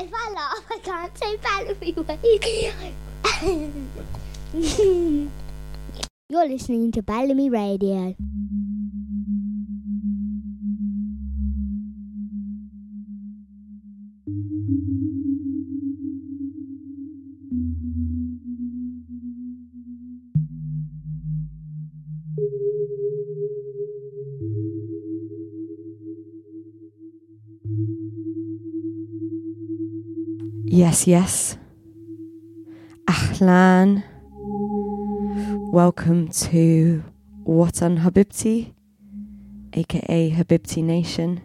if I laugh, I can't say Wade. You're listening to Balamii Radio. Yes, yes. Ahlan. Welcome to Watan Habibti, aka Habibti Nation.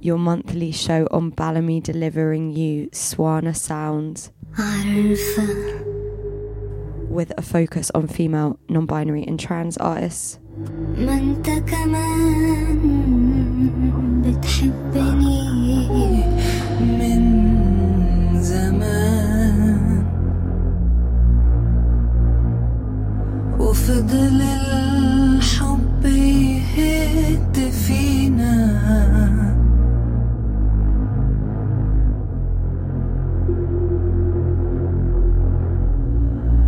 Your monthly show on Balamii delivering you Swana sounds with a focus on female, non binary, and trans artists. وفضل الحب يهد فينا.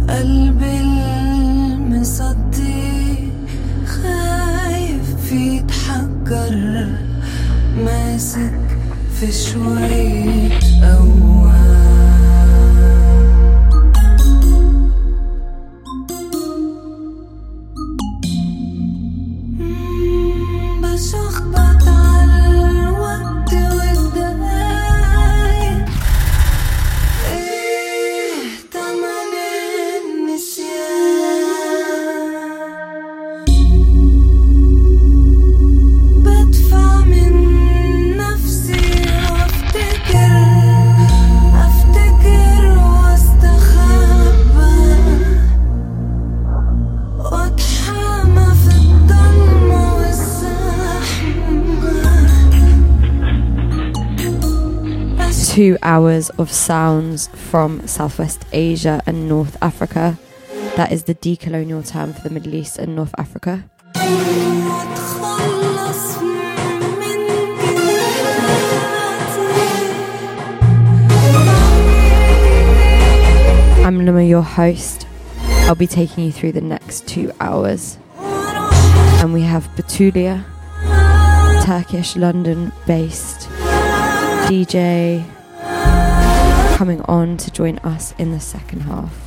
قلبي المصدي خايف يتحجر ماسك في شوية أوهام two hours of sounds from Southwest Asia and North Africa. That is the decolonial term for the Middle East and North Africa. I'm Luma, your host. I'll be taking you through the next two hours. And we have Betulia, Turkish London based DJ, coming on to join us in the second half.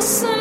awesome.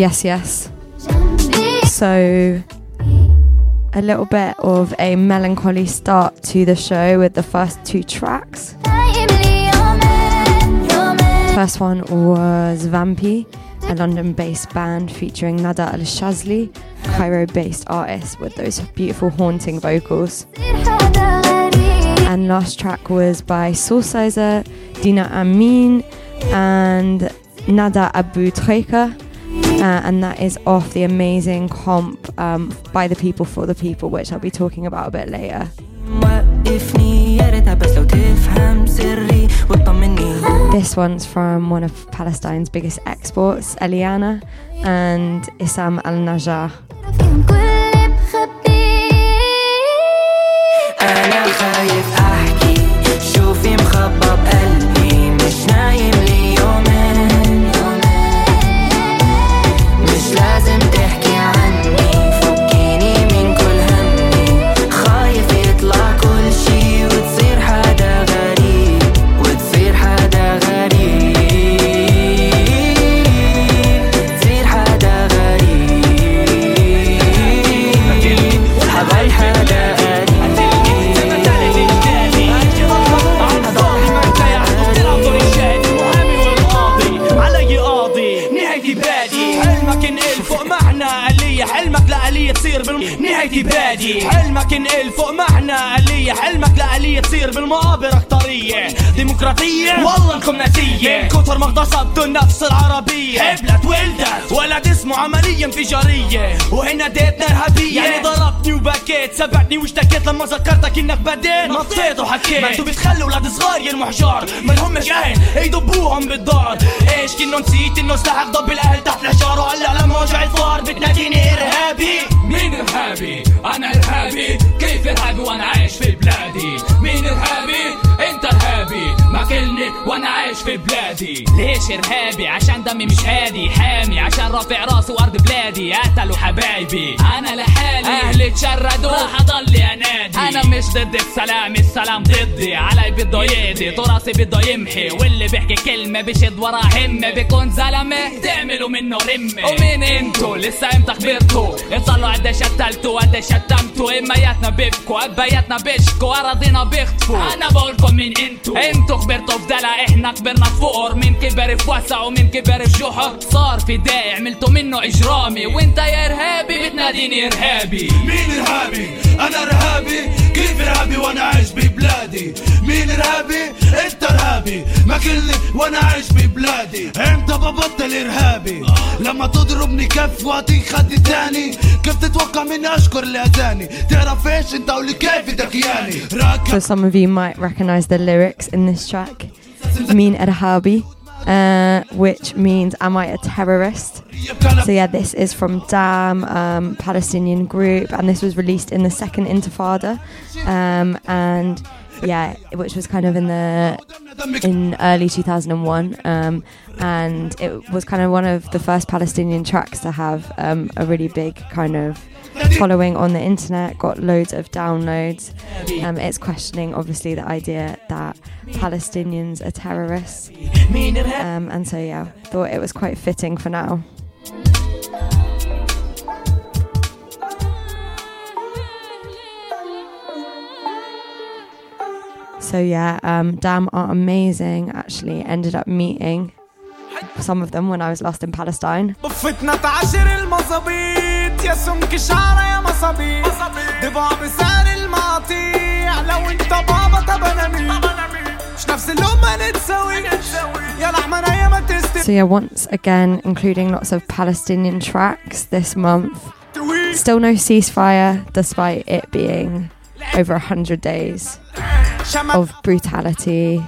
Yes, yes. So, a little bit of a melancholy start to the show with the first two tracks. First one was Vampi, a London based band featuring Nada Al Shazli, Cairo based artist with those beautiful haunting vocals. And last track was by Soulsizer, Dina Amin, and Nada Abu Treka. Uh, and that is off the amazing comp um, by the people for the people, which I'll be talking about a bit later. This one's from one of Palestine's biggest exports, Elyanna and Isam Al Najjar. بادي. حلمك انقل فوق آلية حلمك لآلية تصير بالمقابر أكترية ديمقراطية والله انكم ناسية من كتر ما اغتصبتوا النفس العربية حبلت ولدت ولد اسمه عملية انفجارية وهنا ديتنا إرهابية يعني ضربتني وبكيت سبقتني واشتكيت. لما ذكرتك إنك بديت نطيت وحكيت. ما أنتوا بتخلوا ولاد صغار يرموا حجار. ما لهمش أهل يدبوهم بالدار. إيش كنه نسيت إنه استحق ضب الأهل تحت الحجار وهلا لما وجع الفار بتناديني إرهابي. مين إرهابي؟ أنا إرهابي. كيف إرهابي؟ وأنا عايش في بلادي؟ مين ارهابي؟ انت ارهابي ماكلني وأنا عايش في بلادي. ليش ارهابي؟ عشان دمي مش هادي. حامي عشان رافع راسي وارض بلادي. قتلوا حبايبي. أنا لحالي. أهلي تشردوا راح اضل أنادي. أنا مش ضد السلام السلام ضدي. علي بده يقضي تراثي بده يمحي. واللي بيحكي كلمة بشد ورا همة. بيكون زلمة. تعملوا منه رمة. ومين أنتوا؟ لسه إمتى كبرتوا اطلعوا قد شتلتوا قد شتمتوا. امياتنا بيبكوا ابياتنا بيشكوا. أراضينا بيختفوا أنا بقولكم مين أنتوا؟ أنتوا كبرتوا في دلع إحنا كبرنا في فقر. مين كبر في وسع ومين كبر في جحر؟ صار في داعي عملتوا منه إجرامي. وإنت يا إرهابي بتناديني إرهابي. مين إرهابي؟ أنا إرهابي؟ كيف إرهابي وأنا عايش ببلادي؟ بلادي مين إرهابي؟ أنت إرهابي. ما كلني وأنا عايش في بلادي إمتى ببطل إرهابي؟ لما تضربني كف وأعطيك خد تاني. كيف تتوقع مني أشكر اللي اذاني تعرف إيش أنت ولكيف دكياني راكب So some of you might recognize the lyrics in this track. Mean Erhabi, uh, which means Am I a terrorist? So yeah, this is from Dam, um, Palestinian group, and this was released in the second Intifada, um, and yeah, which was kind of in the in early 2001, um, and it was kind of one of the first Palestinian tracks to have um, a really big kind of following on the internet, got loads of downloads. Um, it's questioning, obviously, the idea that Palestinians are terrorists. Um, and so, yeah, thought it was quite fitting for now. So, yeah, um, Dam are amazing, actually. Ended up meeting some of them when I was last in Palestine. So yeah, once again, including lots of Palestinian tracks this month. Still no ceasefire, despite it being over 100 days of brutality,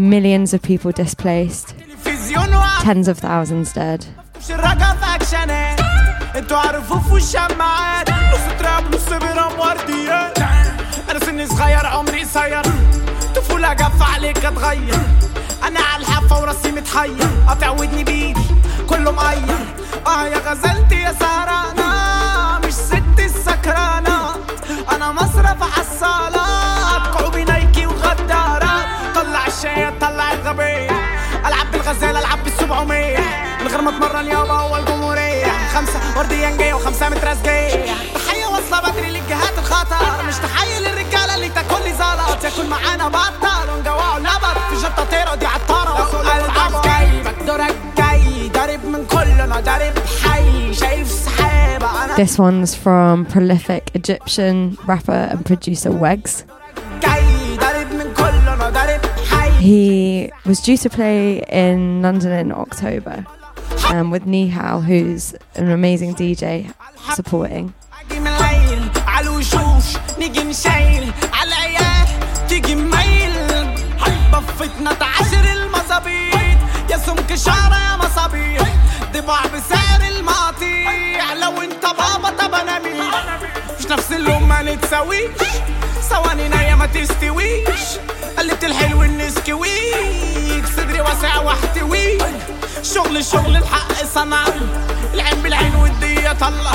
millions of people displaced. Tens of thousands dead. أنتوا نص تراب نص ورديات أنا سني صغير عمري قصير طفولة عليك اتغير أنا على الحافة وراسي متحير قاطع ودني بايدي كله مقير آه يا غزلتي يا سهرانة مش ست السكرانة أنا مصرف عالصالات كعوبي نايكي وغدارات طلع الشاي طلع الغبية من غير ما تمرن يابا هو الجمهورية خمسة ورديا جاية وخمسة مترازجية تحية واصلة بدري للجهات الخطر مش تحية للرجالة اللي تاكل لي زلط. ياكل معانا بطل ونجوعه لبط في شطة طيرة دي عطارة قلبك جاي. مقدورك جاي. ضارب من كلنا. ضارب حي. شايف سحابة. أنا This one's from prolific Egyptian rapper and producer Wags. He was due to play in London in October um, with Nihao, who's an amazing DJ supporting. اجي من الليل على الوشوش نيجي نشيل على العيال تيجي مميل بفتنا تعاشر المظابيط يا سمك شعرة يا مصابيح ضباع بسعر المقاطيع لو انت بابا طب انا مين مش نفس اللون ما نتساويش ثواني ناية ما تستويش. قلت الحلو النسكويك صدري واسع واحتويك شغل شغل الحق صنع العين بالعين والدية طلع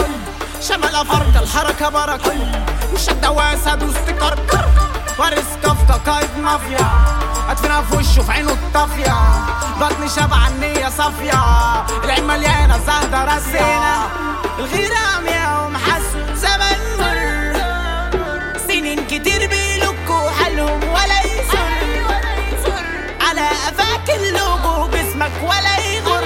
شمال افرق الحركة بركة. مش الدواسة دوست كركر وارث كفكة قايد مافيا. ادفنها في وشه في عينه الطافية. بطني شبع النية صافية. العين مليانة زهدة راسينا الغيرة عمياء باسمك ولا يغر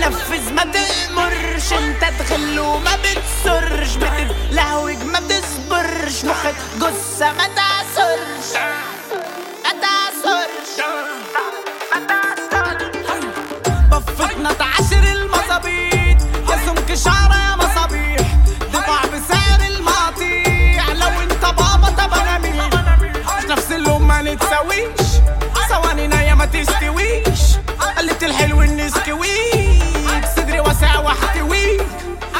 نفذ ما تأمرش انت تغل وما بتسرش. بتتلهوج ما بتصبرش مخك جثة ما تعصرش. ما تعصرش. بفتنا المظابيط يا مصابيح. بسعر المقاطيع. لو انت بابا طب أنا مين؟ نفس ما نتساويش.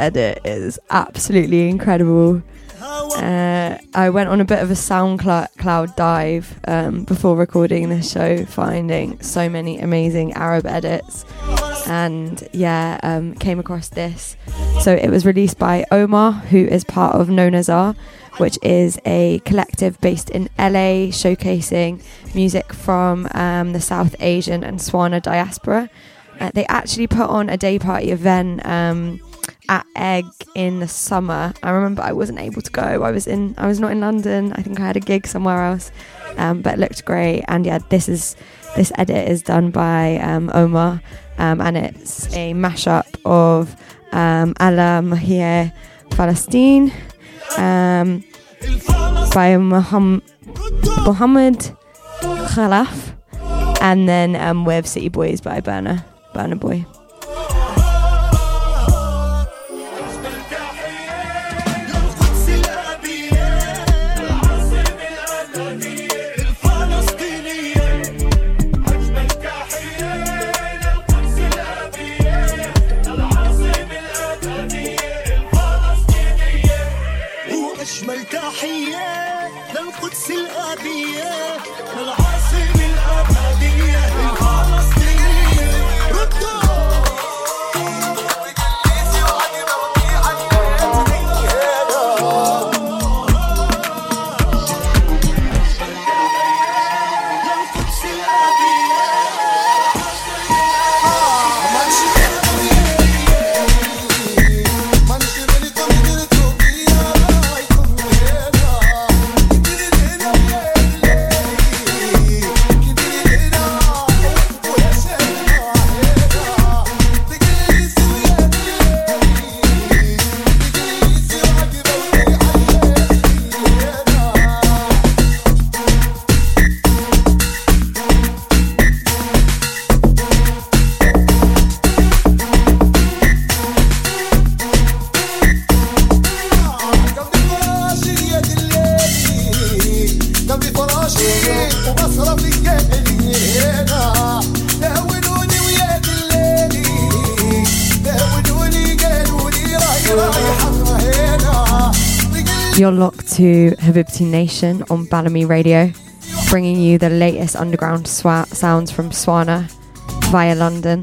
edit is absolutely incredible. Uh, I went on a bit of a SoundCloud dive um, before recording this show, finding so many amazing Arab edits, and yeah, um, came across this. So it was released by Omar, who is part of No Nazar, which is a collective based in LA showcasing music from um, the South Asian and Swana diaspora. Uh, they actually put on a day party event um, at Egg in the summer. I remember I wasn't able to go. I was in. I was not in London. I think I had a gig somewhere else, um, but it looked great. And yeah, this is this edit is done by um, Omar, um, and it's a mashup of um, Allah Mahia Palestine um, by Muhammad, Khalaf, and then um, with City Boys by Burna Burna Boy. To Habibti Nation on Balamii Radio, bringing you the latest underground sounds from Swana via London.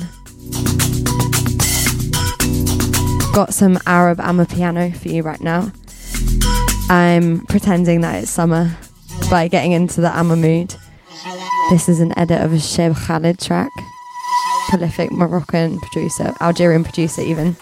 Got some Arab Amapiano for you right now. I'm pretending that it's summer by getting into the Amma mood. This is an edit of a Cheb Khaled track. Prolific Moroccan producer, Algerian producer even.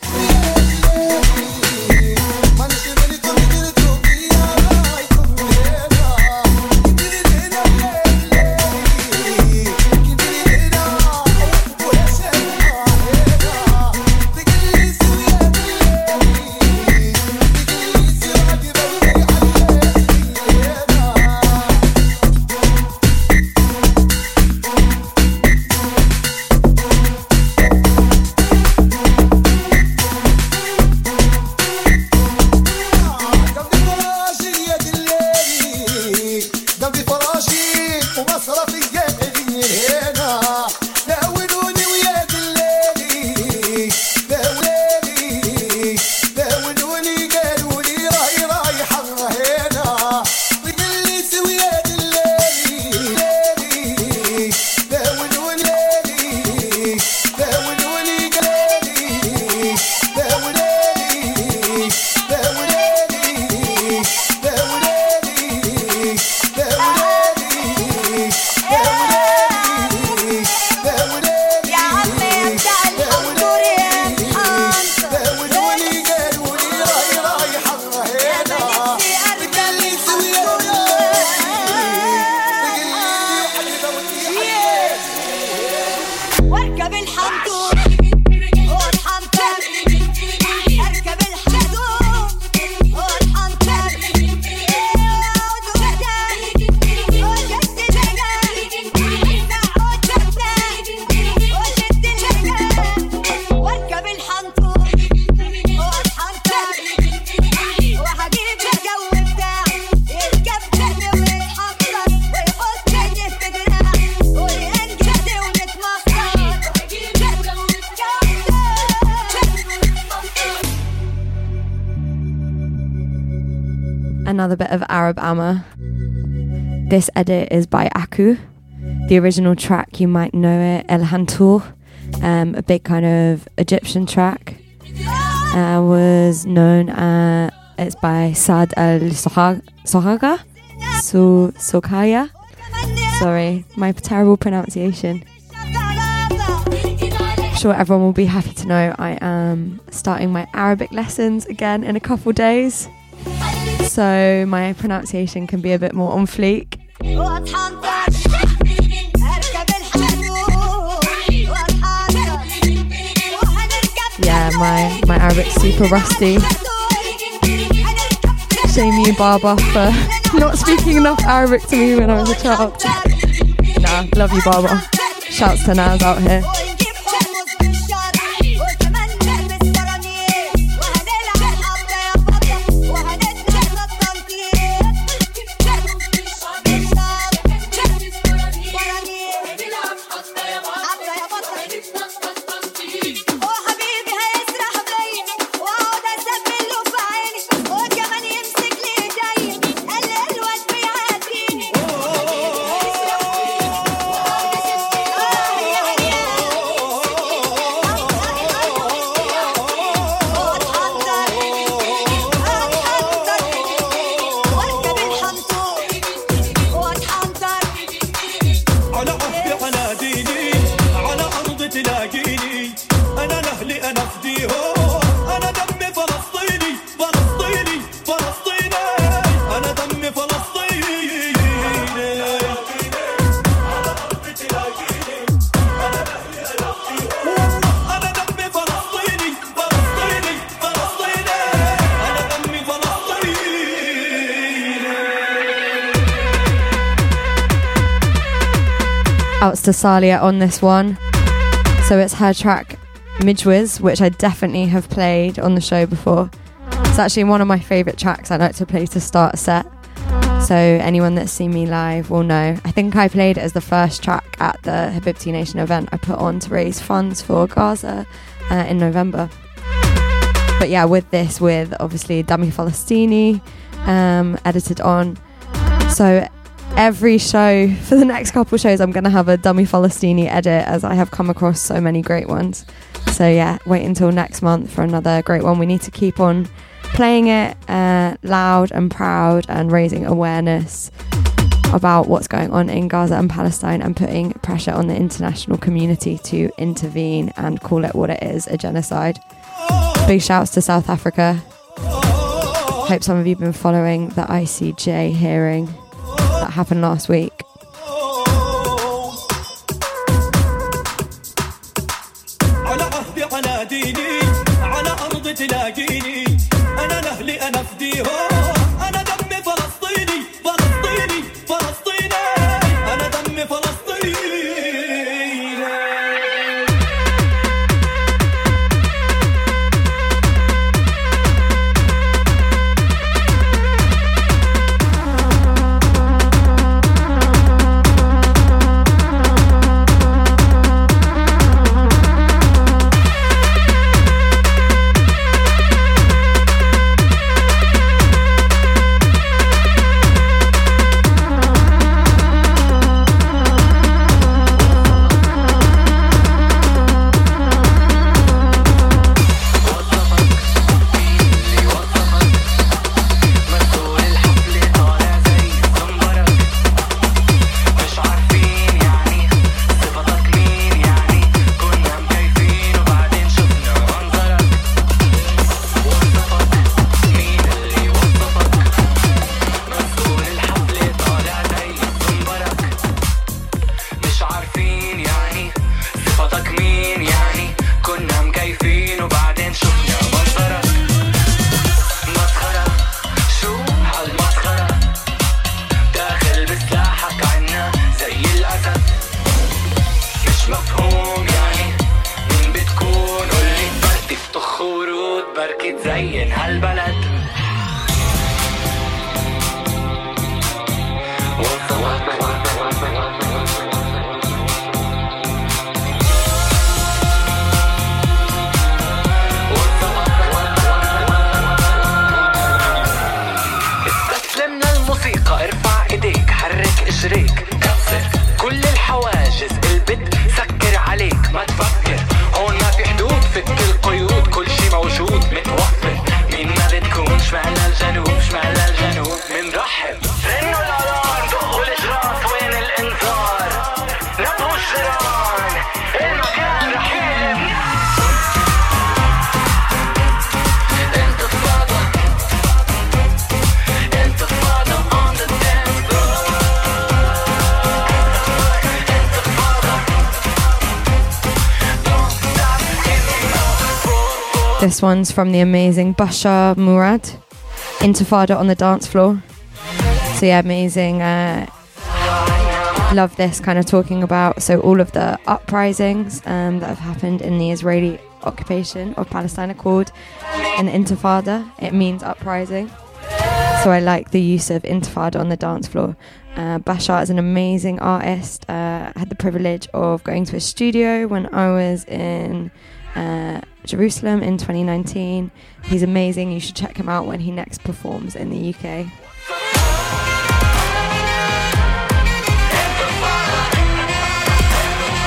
The original track, you might know it, El Hantour, um, a big kind of Egyptian track, uh, was known, uh, it's by Saad Al Sohaga, so Sokaya. Sorry, my terrible pronunciation. Sure everyone will be happy to know I am starting my Arabic lessons again in a couple days. So my pronunciation can be a bit more on fleek. My, my Arabic's super rusty. Shame you, Baba, for not speaking enough Arabic to me when I was a child. Nah, love you, Baba. Shouts to Naz out here. To Salia on this one. So it's her track Midgewiz, which I definitely have played on the show before. It's actually one of my favourite tracks I like to play to start a set. So anyone that's seen me live will know. I think I played it as the first track at the Habibti Nation event I put on to raise funds for Gaza uh, in November. But yeah, with this, with obviously Dammi Falastini um, edited on. So every show for the next couple shows, I'm going to have a Dammi Falastini edit as I have come across so many great ones. So yeah, wait until next month for another great one. We need to keep on playing it uh, loud and proud and raising awareness about what's going on in Gaza and Palestine and putting pressure on the international community to intervene and call it what it is a genocide. Big shouts to South Africa. Hope some of you have been following the ICJ hearing that happened last week. This one's from the amazing Bashar Murad, Intifada on the dance floor. So yeah, amazing. Uh, love this kind of talking about so all of the uprisings um, that have happened in the Israeli occupation of Palestine are called an Intifada. It means uprising. So I like the use of Intifada on the dance floor. Uh, Bashar is an amazing artist. Uh, I had the privilege of going to his studio when I was in uh, Jerusalem in 2019. He's amazing. You should check him out when he next performs in the UK.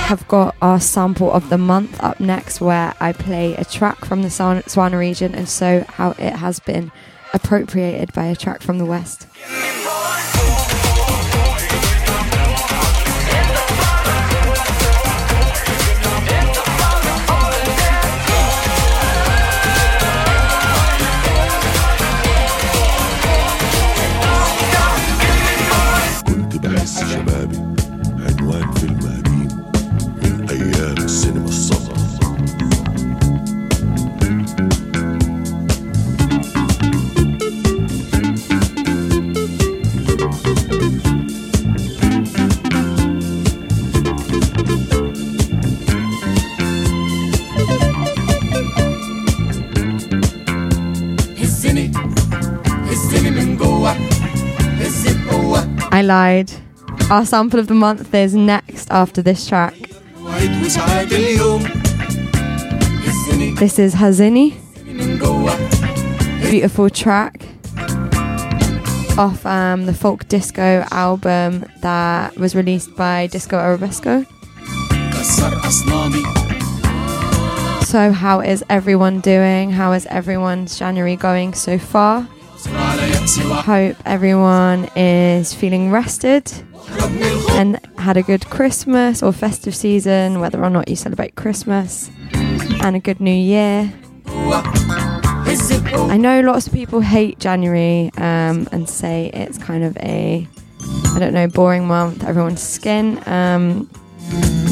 Have got our sample of the month up next, where I play a track from the Swan- Swana region and so how it has been appropriated by a track from the West. Lied. Our sample of the month is next after this track. This is Hazini. Beautiful track off um, the folk disco album that was released by Disco Arabesco. So, how is everyone doing? How is everyone's January going so far? Hope everyone is feeling rested and had a good Christmas or festive season, whether or not you celebrate Christmas, and a good new year. I know lots of people hate January um, and say it's kind of a, I don't know, boring month, everyone's skin, um,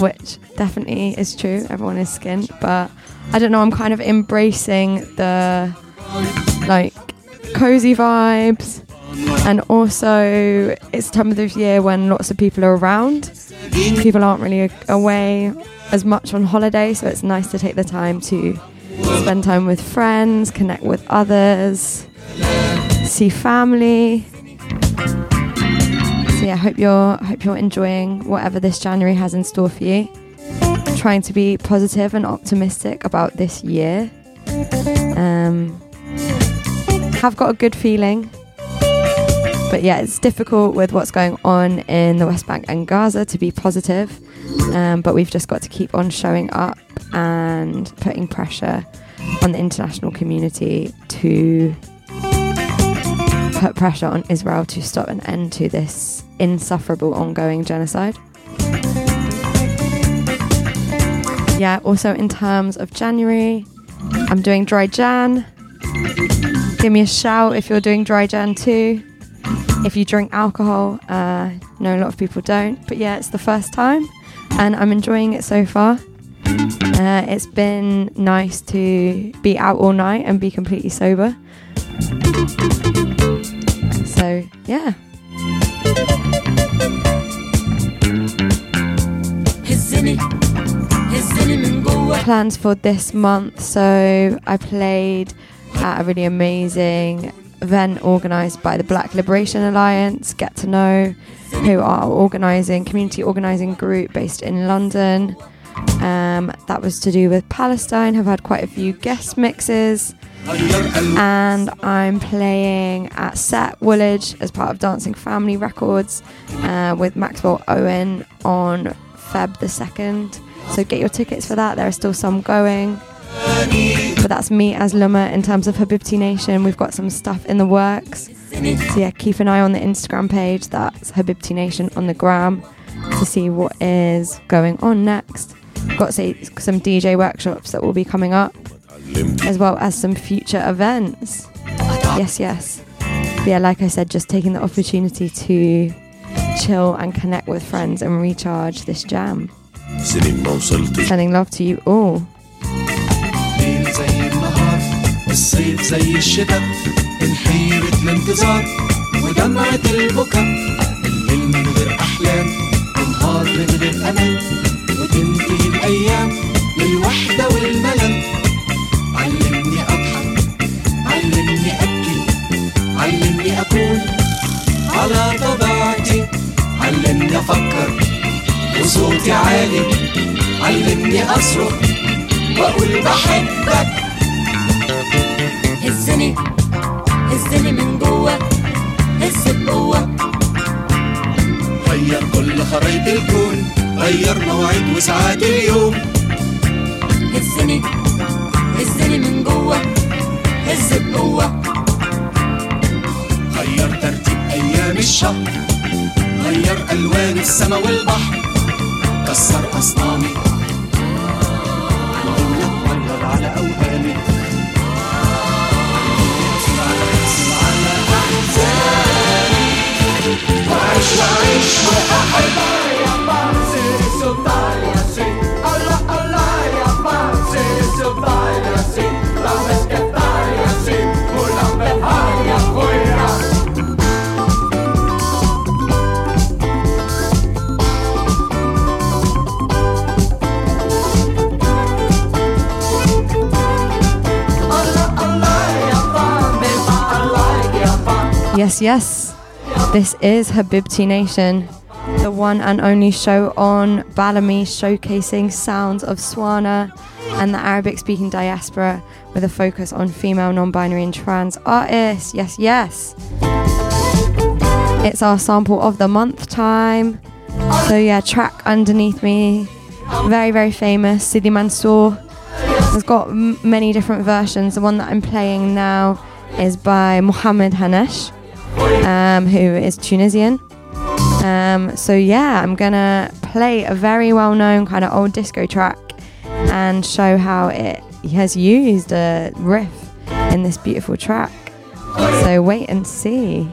which definitely is true, everyone is skin, but I don't know, I'm kind of embracing the like cozy vibes, and also it's time of the year when lots of people are around. People aren't really away as much on holiday, so it's nice to take the time to spend time with friends, connect with others, see family. So yeah, I hope you're hope you're enjoying whatever this January has in store for you. Trying to be positive and optimistic about this year. Um, have got a good feeling. But yeah, it's difficult with what's going on in the West Bank and Gaza to be positive. Um, but we've just got to keep on showing up and putting pressure on the international community to put pressure on Israel to stop an end to this insufferable ongoing genocide. Yeah, also in terms of January, I'm doing dry Jan give me a shout if you're doing dry Jan too. If you drink alcohol, uh, know a lot of people don't, but yeah, it's the first time, and I'm enjoying it so far. Uh, it's been nice to be out all night and be completely sober. So yeah. Plans for this month. So I played at a really amazing event organised by the Black Liberation Alliance. Get to know who are organising community organising group based in London. Um, that was to do with Palestine. Have had quite a few guest mixes, and I'm playing at Set Woolwich as part of Dancing Family Records uh, with Maxwell Owen on Feb the second. So get your tickets for that. There are still some going. But that's me as Luma in terms of Habibti Nation. We've got some stuff in the works. So yeah, keep an eye on the Instagram page. That's Habibti Nation on the gram to see what is going on next. We've got say, some DJ workshops that will be coming up, as well as some future events. Yes, yes. But yeah, like I said, just taking the opportunity to chill and connect with friends and recharge this jam. Sending love to you all. زي النهار الصيف زي الشتاء من حيرة الانتظار ودمعة البكا الليل من غير أحلام ونهار من غير أمل وتنتهي الأيام للوحدة والملل. علمني أضحك علمني أبكي علمني أكون على طبيعتي. علمني أفكر وصوتي عالي. علمني أصرخ وأقول بحبك. هزني هزني من جوه هز بقوة غير كل خرايط الكون غير مواعيد وساعات اليوم. هزني هزني من جوه هز بقوة غير ترتيب أيام الشهر غير ألوان السما والبحر. كسر أصنامي. على أوهامي. على عيش وأحزاني Yes, yes. This is Habibti Nation, the one and only show on Balamii showcasing sounds of Swana and the Arabic speaking diaspora with a focus on female, non binary, and trans artists. Yes, yes. It's our sample of the month time. So, yeah, track underneath me, very, very famous, Sidi Mansour. It's got m- many different versions. The one that I'm playing now is by Mohammed Hanesh, um, who is Tunisian. Um, so yeah, I'm gonna play a very well-known kind of old disco track and show how it has used a riff in this beautiful track. So wait and see.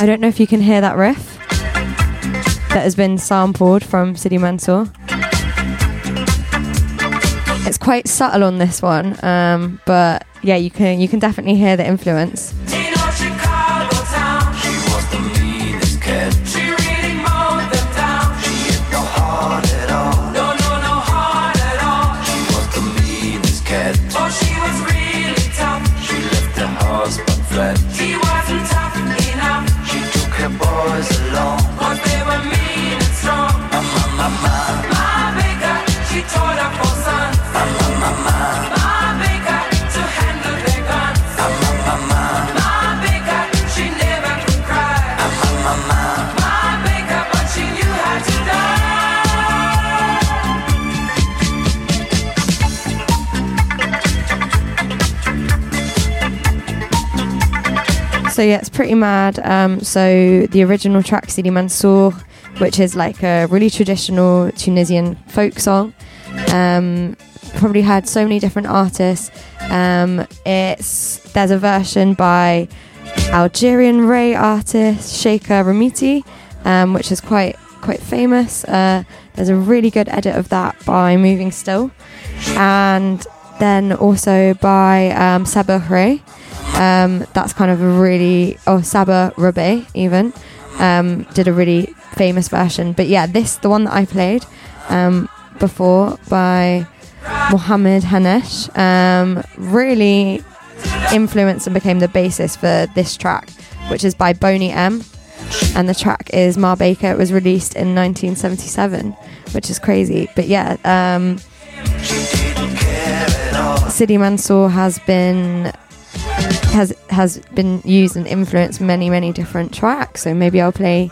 I don't know if you can hear that riff that has been sampled from Sidi Mansour. It's quite subtle on this one, um, but yeah, you can you can definitely hear the influence. So yeah, it's pretty mad. Um, so the original track Sidi Mansour, which is like a really traditional Tunisian folk song, um, probably had so many different artists. Um, it's there's a version by Algerian Raï artist Cheikha Rimitti, um, which is quite quite famous. Uh, there's a really good edit of that by Moving Still, and then also by um, Saba Hray. Um, that's kind of a really oh Saber Rebaï even um, did a really famous version. But yeah, this the one that I played um, before by Mohammed Hanesh um, really influenced and became the basis for this track, which is by Boney M. And the track is Ma Baker. It was released in 1977, which is crazy. But yeah, um, Sidi Mansour has been has has been used and influenced many many different tracks. So maybe I'll play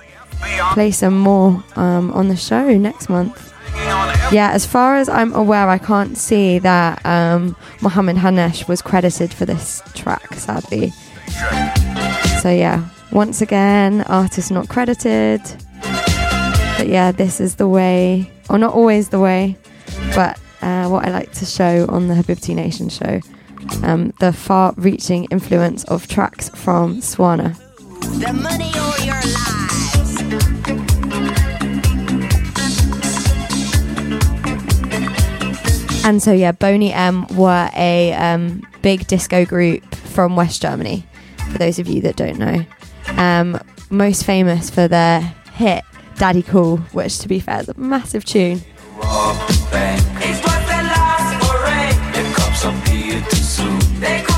play some more um, on the show next month. Yeah, as far as I'm aware, I can't see that um, Mohammed Hanesh was credited for this track, sadly. So yeah, once again, artist not credited. But yeah, this is the way, or not always the way, but uh, what I like to show on the Habibti Nation show. Um, the far-reaching influence of tracks from Swana. The money or your lives. And so, yeah, Boney M were a um, big disco group from West Germany, for those of you that don't know. Um, most famous for their hit Daddy Cool, which, to be fair, is a massive tune. They couldn't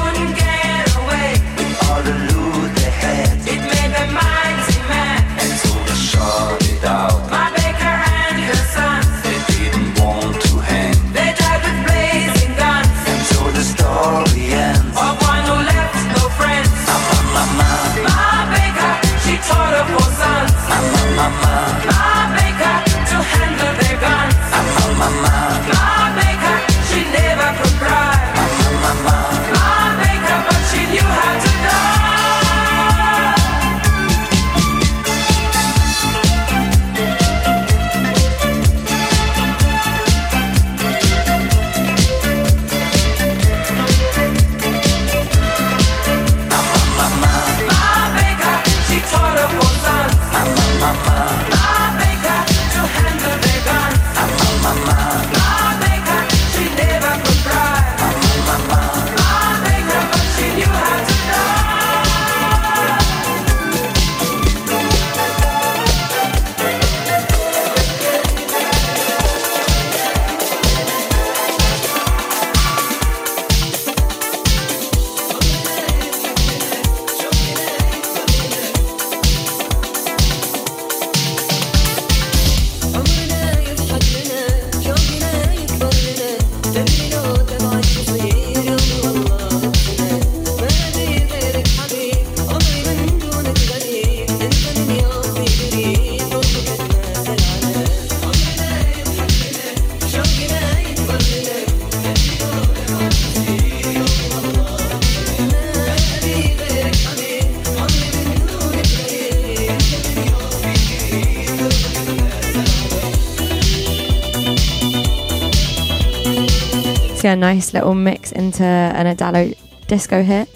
So yeah, nice little mix into an Italo disco hit.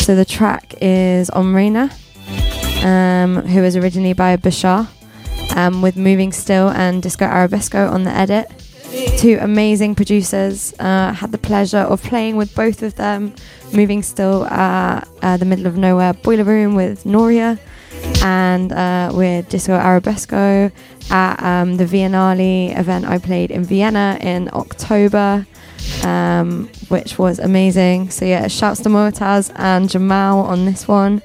So the track is Omrina, um, who was originally by Bashar, um, with Moving Still and Disco Arabesco on the edit. Two amazing producers. Uh, had the pleasure of playing with both of them. Moving Still at uh, the middle of nowhere boiler room with Noria, and uh, with Disco Arabesco at um, the Viennale event I played in Vienna in October, um, which was amazing. So yeah, shouts to Motaz and Jamal on this one.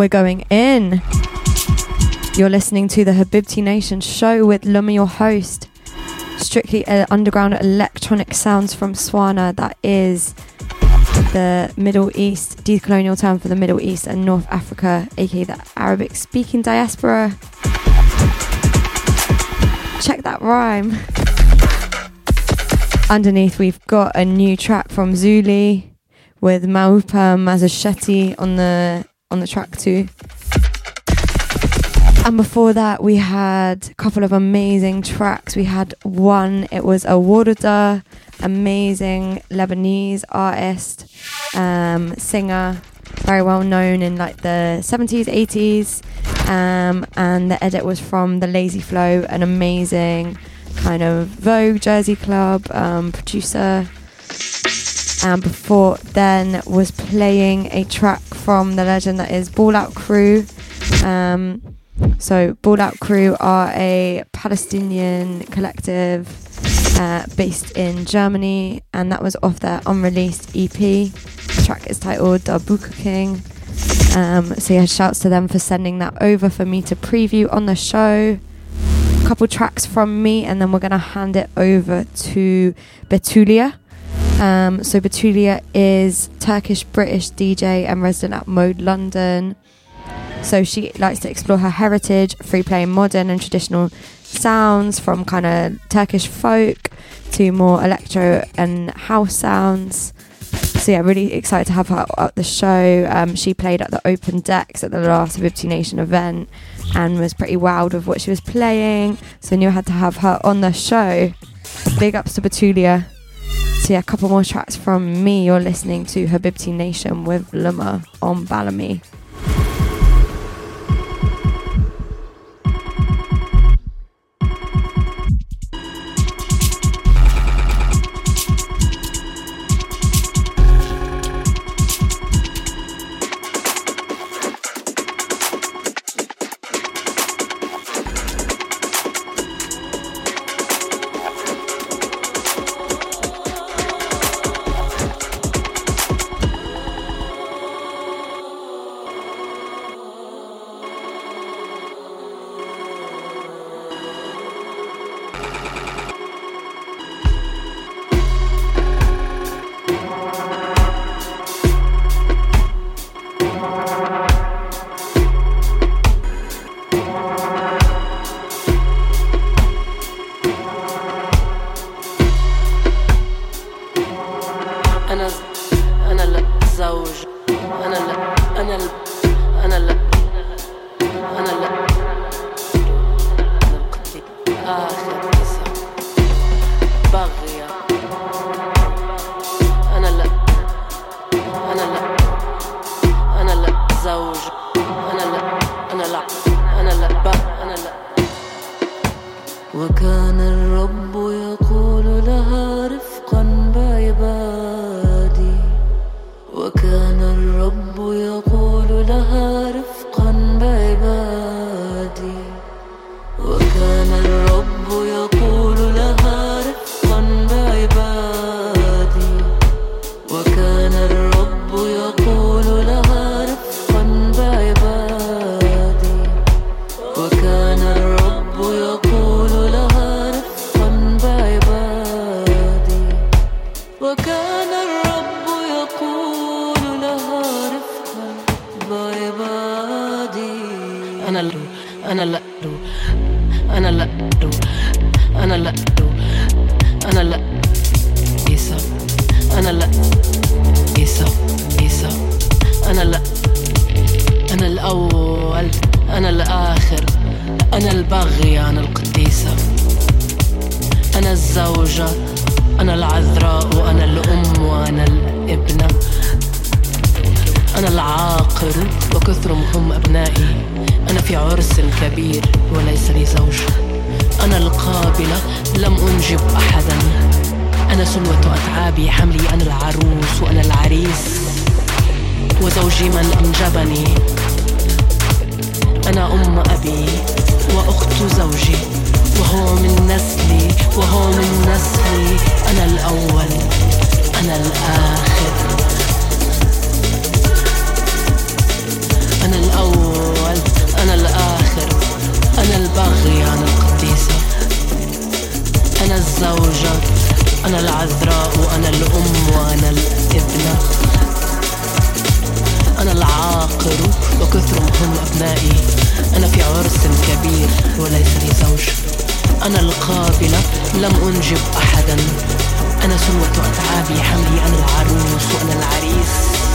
We're going in. You're listening to the Habibti Nation show with Luma, your host. Strictly uh, underground electronic sounds from Swana. That is the Middle East, decolonial term for the Middle East and North Africa, aka the Arabic speaking diaspora. Check that rhyme. Underneath, we've got a new track from Zuli with Maupa Mazashetti on the on the track too. And before that, we had a couple of amazing tracks. We had one, it was a Warda, amazing Lebanese artist, um, singer, very well known in like the 70s, 80s. Um, and the edit was from The Lazy Flow, an amazing kind of Vogue Jersey Club um, producer. And before then was playing a track from the legend that is Ball Out Crew. Um, so Ball Out Crew are a Palestinian collective uh, based in Germany, and that was off their unreleased EP. The track is titled Darbuka King. Um, so yeah, shouts to them for sending that over for me to preview on the show. A couple tracks from me, and then we're gonna hand it over to Betulia. Um, so Betulia is Turkish British DJ and resident at Mode London. So she likes to explore her heritage, free playing modern and traditional sounds from kind of Turkish folk to more electro and house sounds. So yeah, really excited to have her at the show. Um, she played at the Open Decks at the last Habibti Nation event and was pretty wowed with what she was playing. So I knew I had to have her on the show. Big ups to Betulia. Yeah, a couple more tracks from me. You're listening to Habibti Nation with Luma on Balamii. صعب حملي أنا العروس وأنا العريس.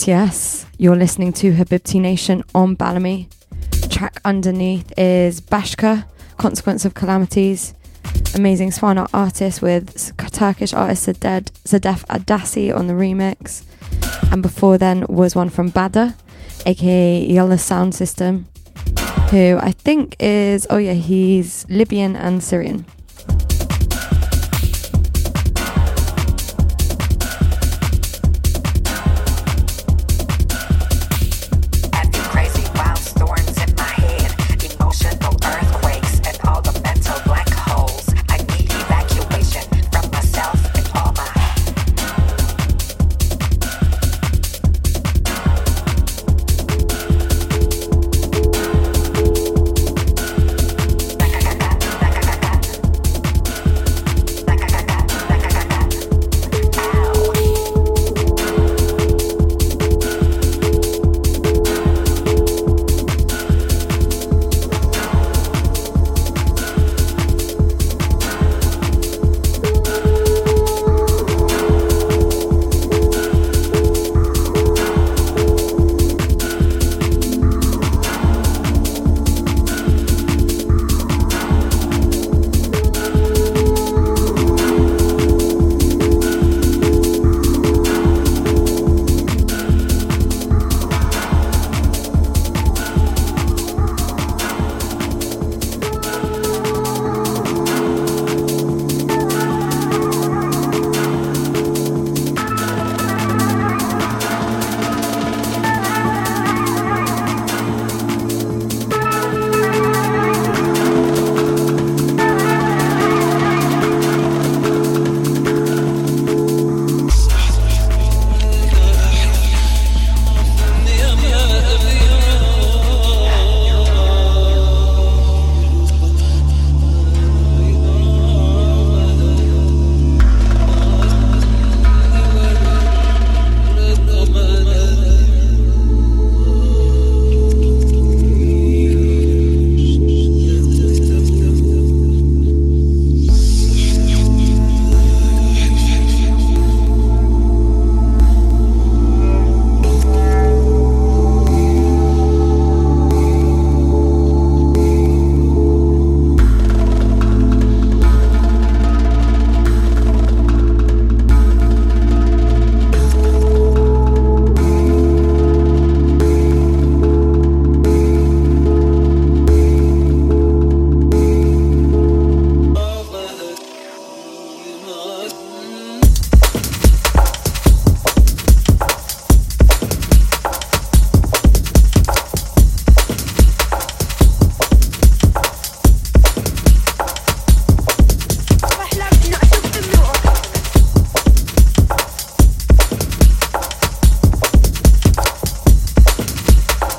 Yes, yes. You're listening to Habibti Nation on Balamii. Track underneath is Bashka, Consequence of Calamities. Amazing Swana artist with Turkish artist Zaded, Zadef Adasi on the remix. And before then was one from Bada, aka Yellow Sound System, who I think is, oh yeah, he's Libyan and Syrian.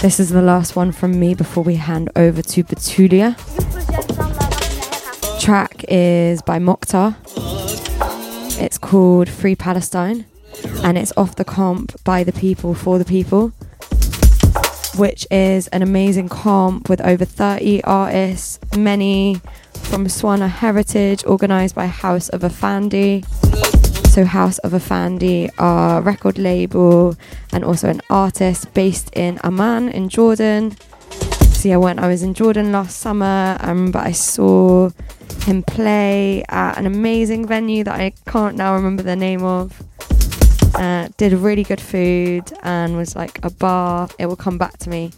This is the last one from me before we hand over to Betulia. Track is by Mokhtar. It's called Free Palestine and it's off the comp by the people for the people, which is an amazing comp with over 30 artists, many from Swana heritage, organized by House of Afandi. So, House of Afandi are record label and also an artist based in Amman in Jordan. So, yeah, when I was in Jordan last summer, I remember I saw him play at an amazing venue that I can't now remember the name of. Uh, did really good food and was like a bar. It will come back to me.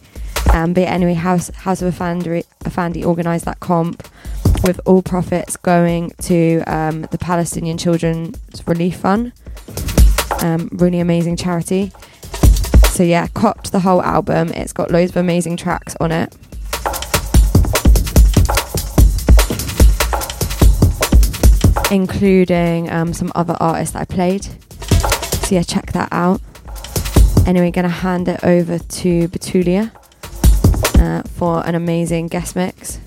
Um, but anyway, House House of Afandi, Afandi organised that comp with all profits going to um, the Palestinian Children's Relief Fund. Um, really amazing charity. So yeah, copped the whole album. It's got loads of amazing tracks on it. Including um, some other artists that I played. So yeah, check that out. Anyway, gonna hand it over to Betulia uh, for an amazing guest mix.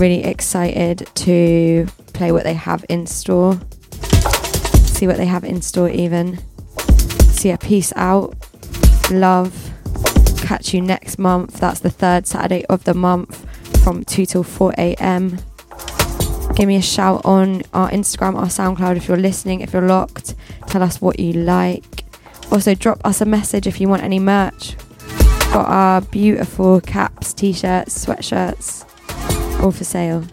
Really excited to play what they have in store. See what they have in store, even. So yeah, peace out. Love. Catch you next month. That's the third Saturday of the month from 2 till 4 a.m. Give me a shout on our Instagram our SoundCloud if you're listening, if you're locked. Tell us what you like. Also, drop us a message if you want any merch. Got our beautiful caps, t shirts, sweatshirts, all for sale.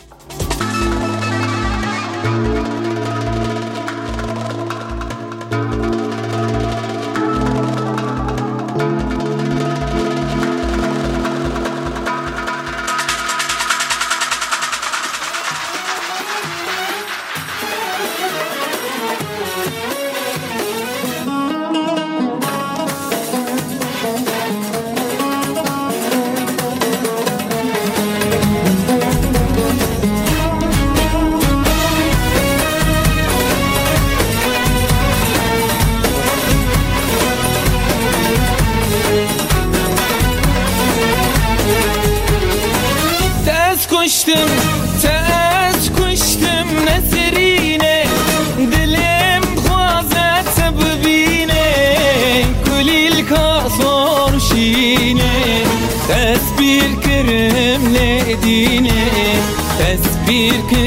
bir gün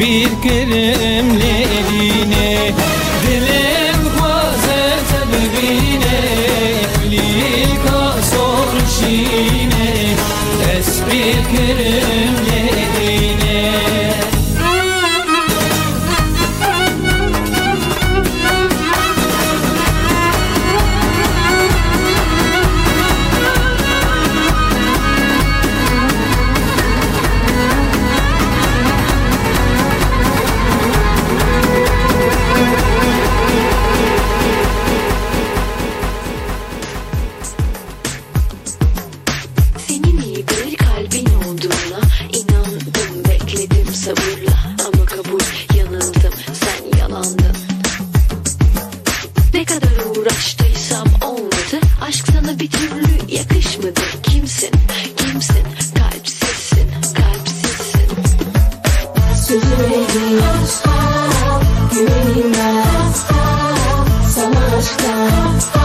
bir kere. Aşkta, güvenime Sana aşkta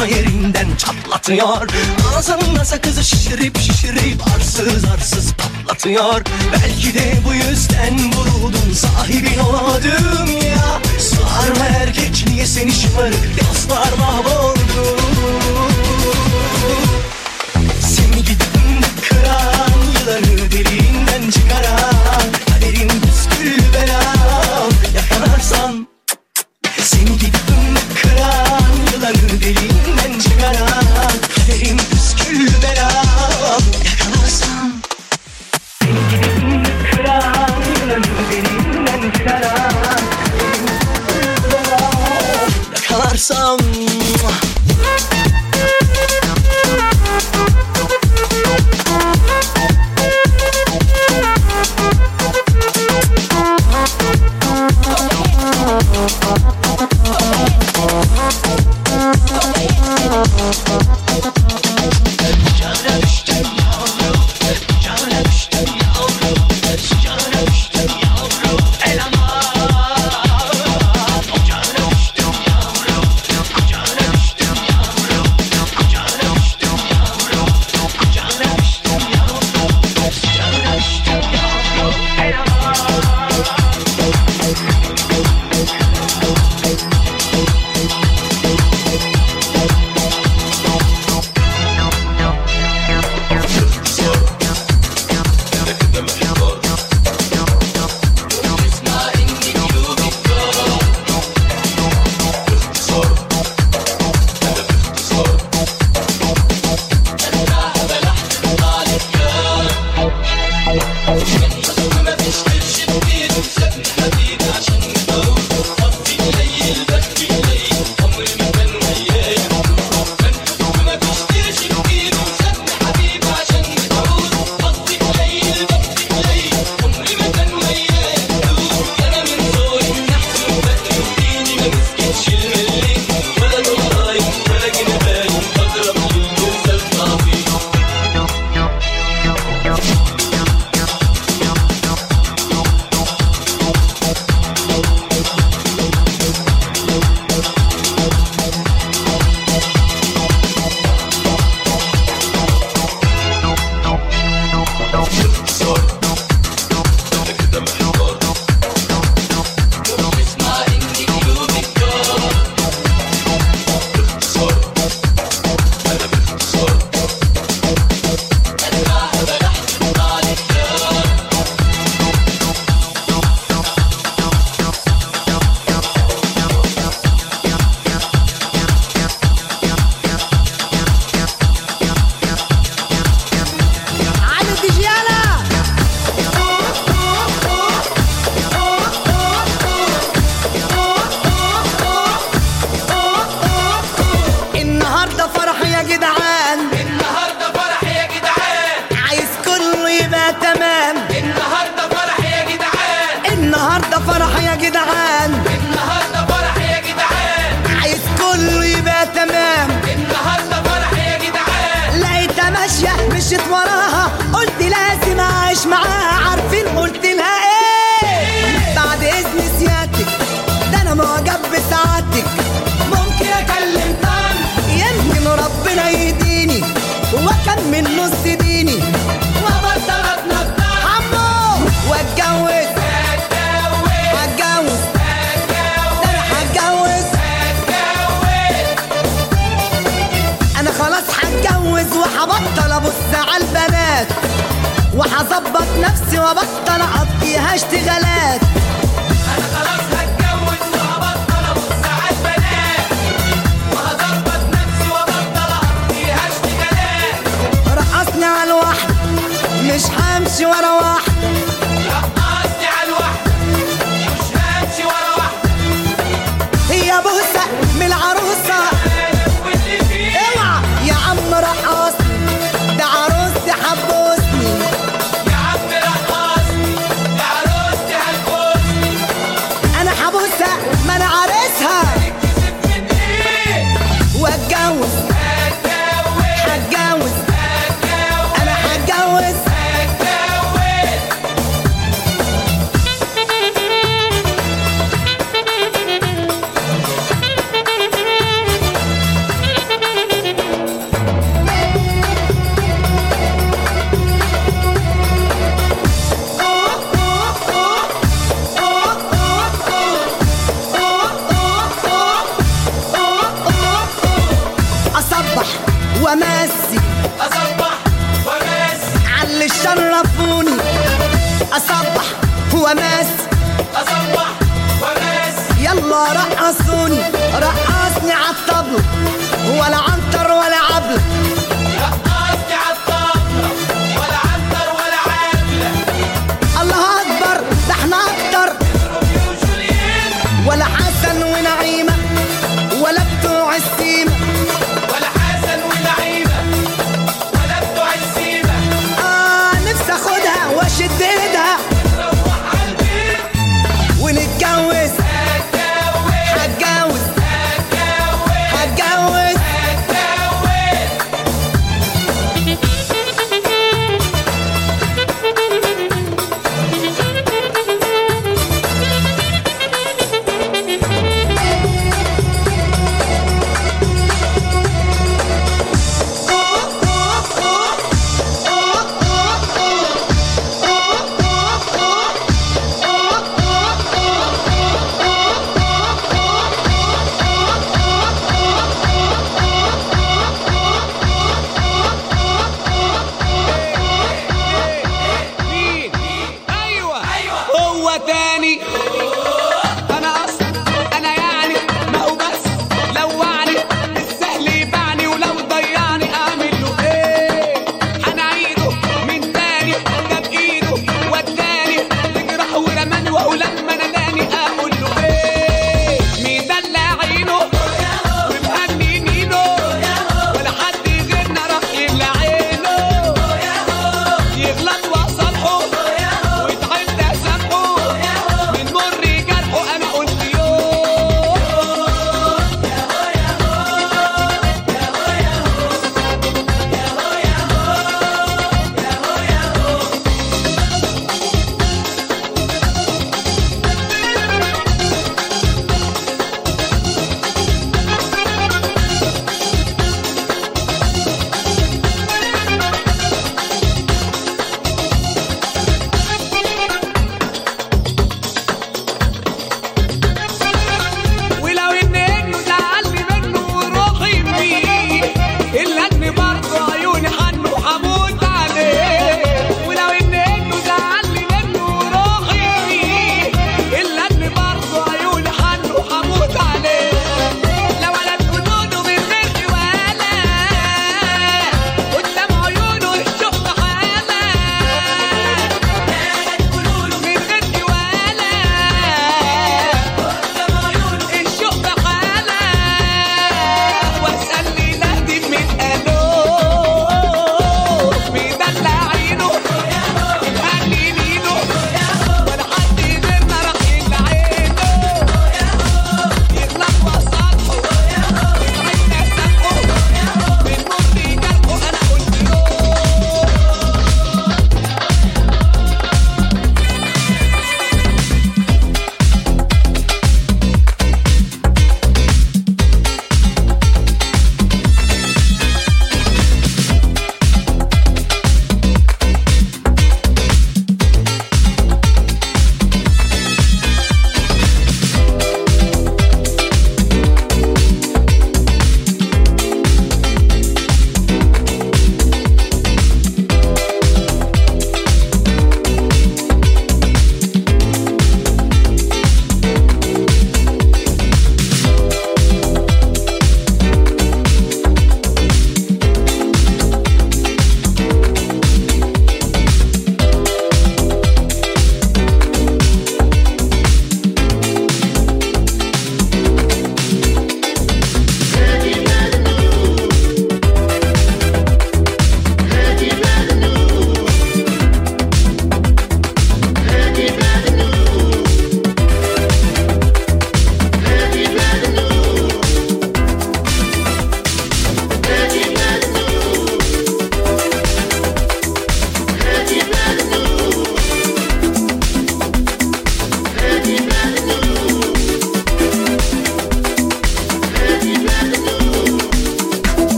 olsa yerinden çatlatıyor. Ağzında sakızı şişirip şişirip arsız arsız patlatıyor. Belki de bu yüzden vuruldum sahibin olamadım ya. Sarma erkek niye seni şımarık dostlar mahvoldu? Seni gidip kıran yılları derinden çıkaran من نص ديني. وبطل واتجوز. أنا أنا خلاص وهبطل أبص على البنات. وهظبط نفسي وبطل أقضيها اشتغالات. 吉原は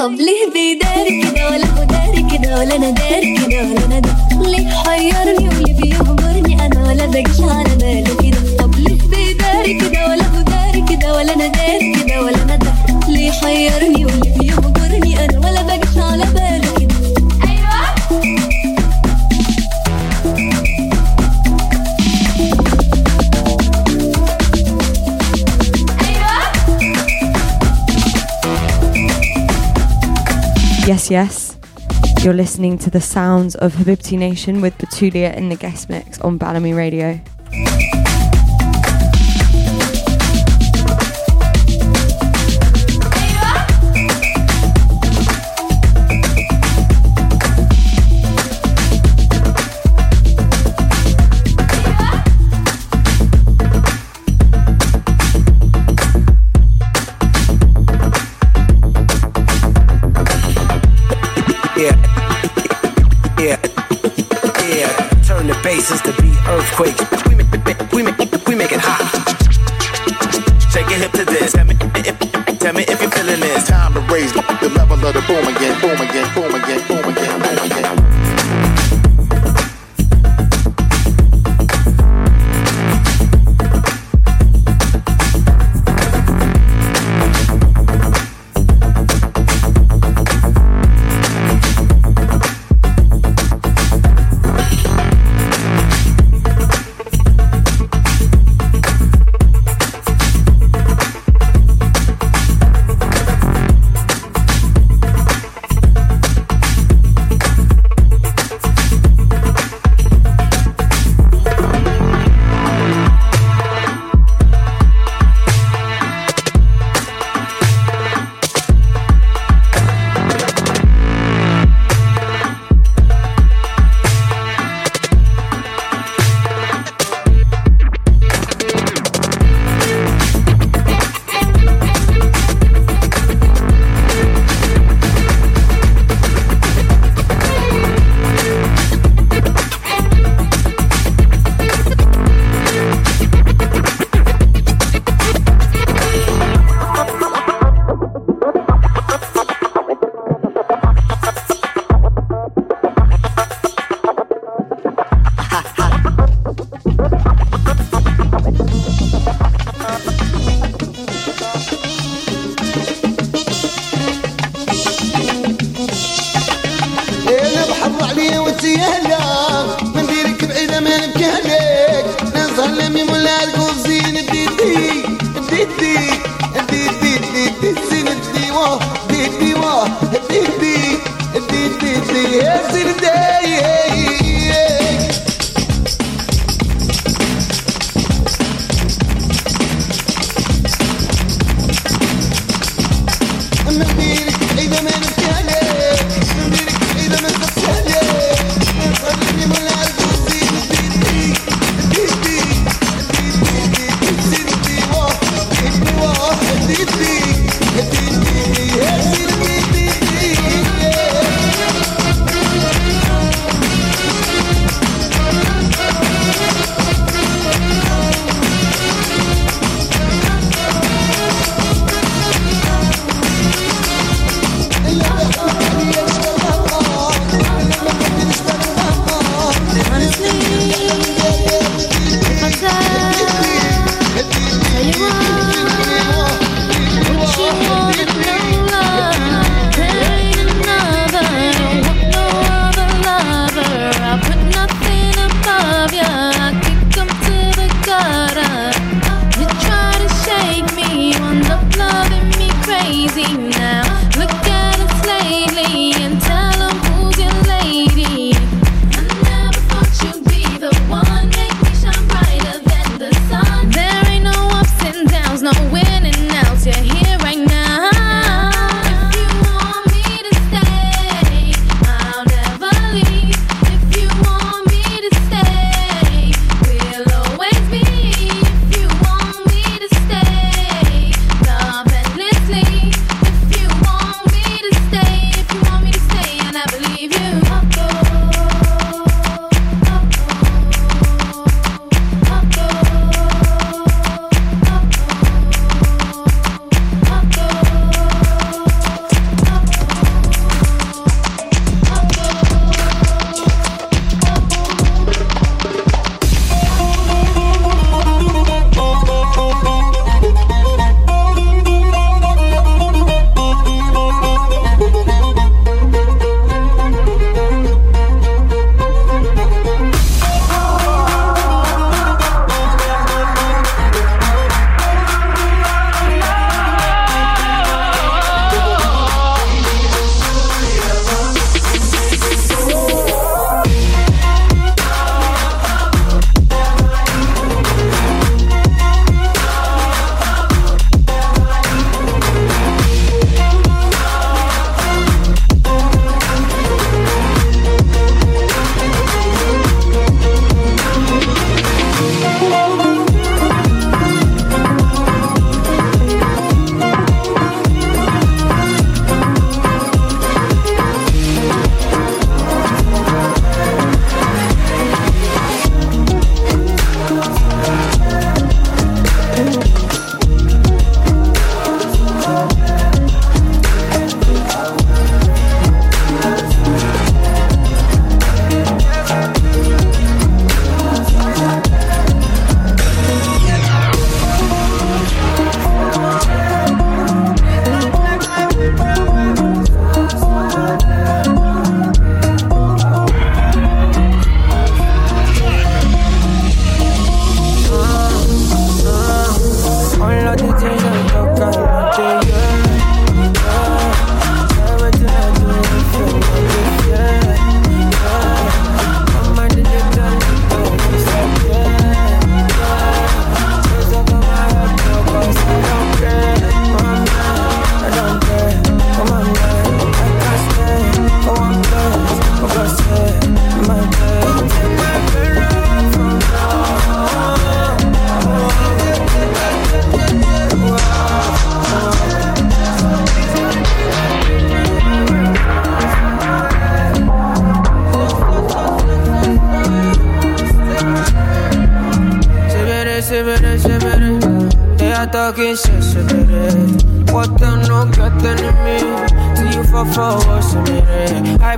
طب ليه بيداري كده ولا هو داري كده ولا أنا داري كده ولا أنا داري؟ ليه حيرني yes. You're listening to the sounds of Habibti Nation with Betulia in the guest mix on Balamii Radio.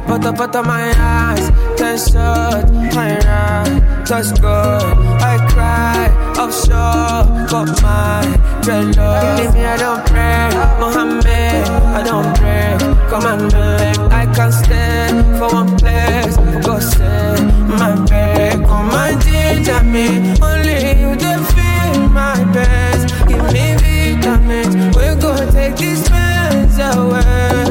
put up, put up my eyes. Test shot, my right, touch good. I cry, offshore, but my dread love. Believe me, I don't pray. Mohammed, I don't pray. Commandment. I can't stand for one place. Go say my back. Come on, teach me. Only you can feel my best. Give me vitamins. We're gonna take these pains away.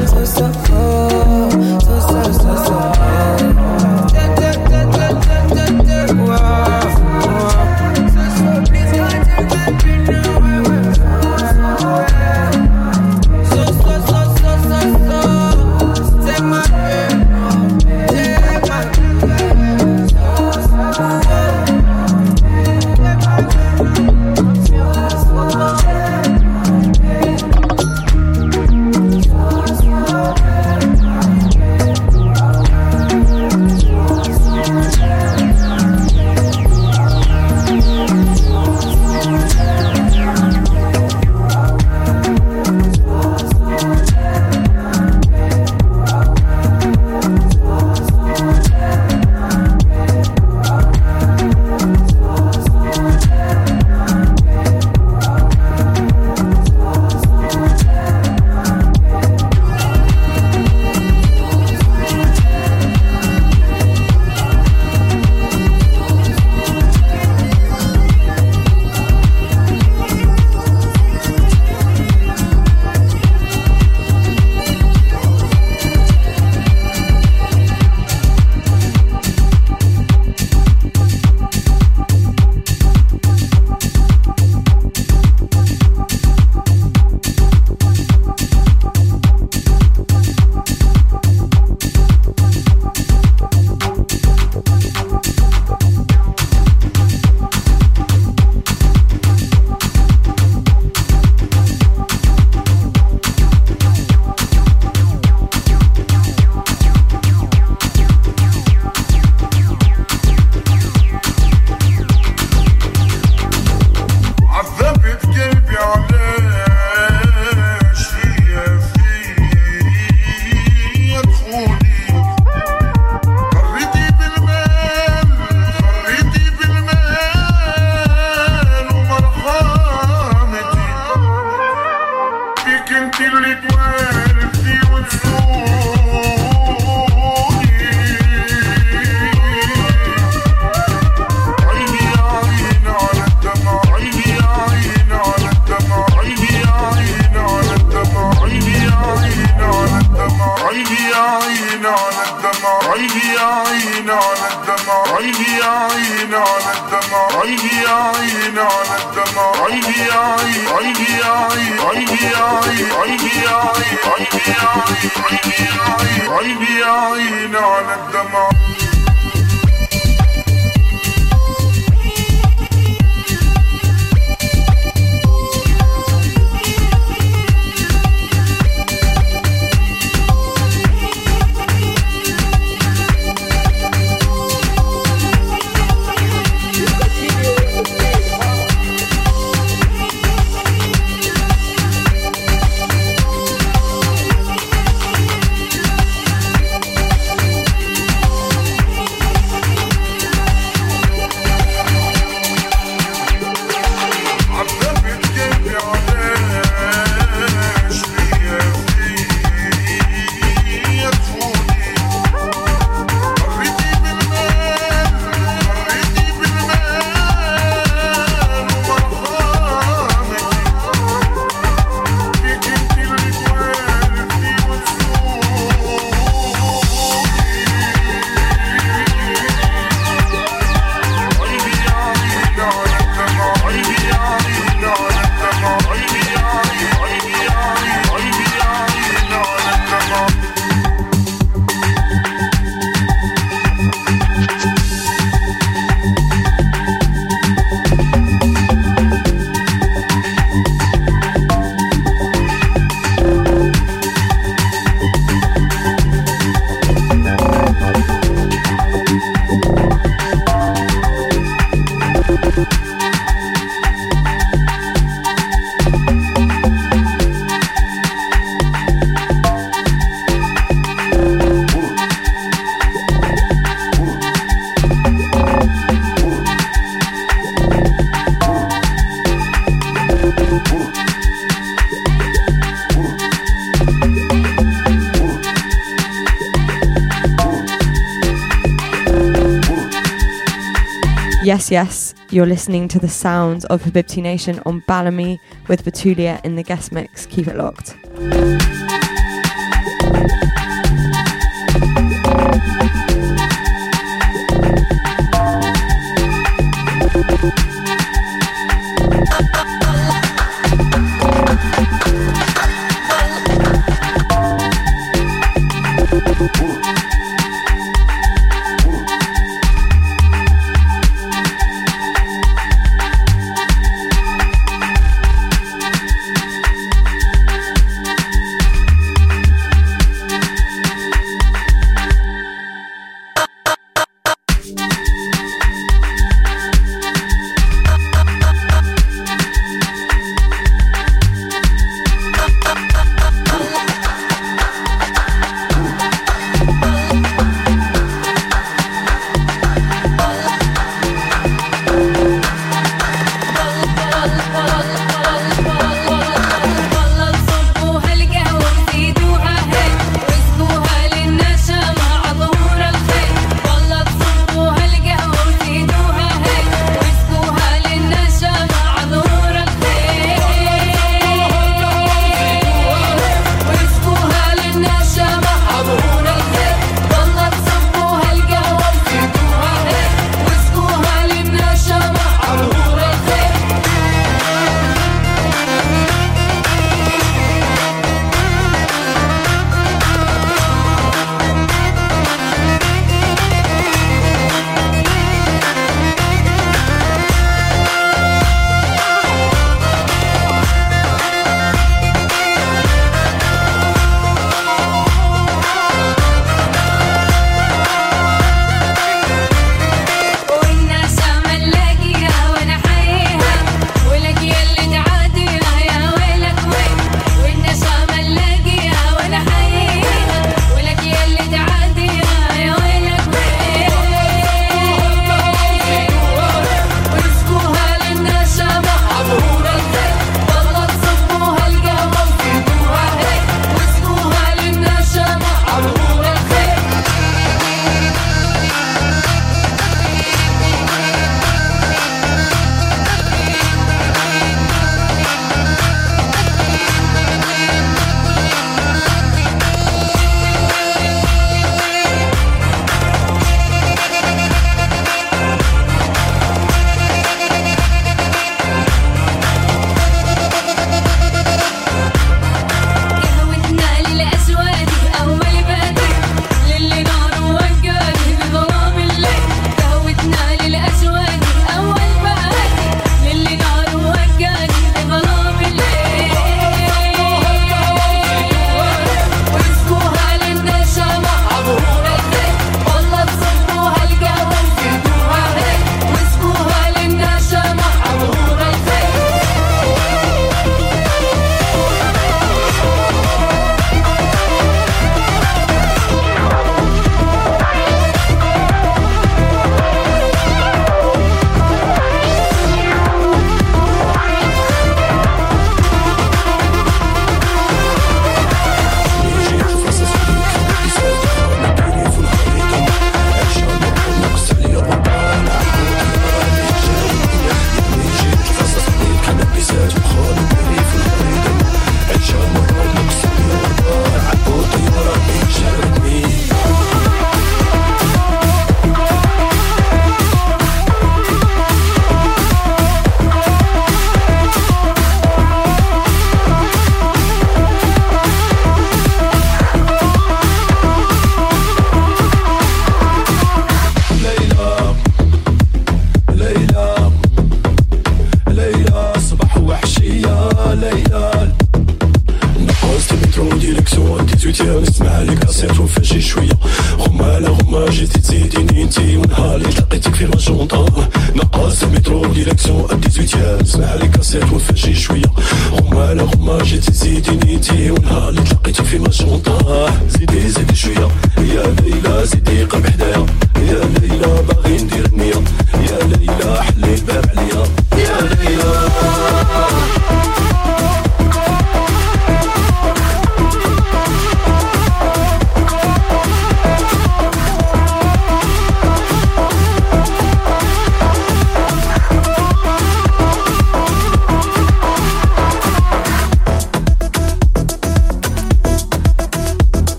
yes, you're listening to the sounds of Habibti Nation on Balamii with Betulia in the guest mix. Keep it locked.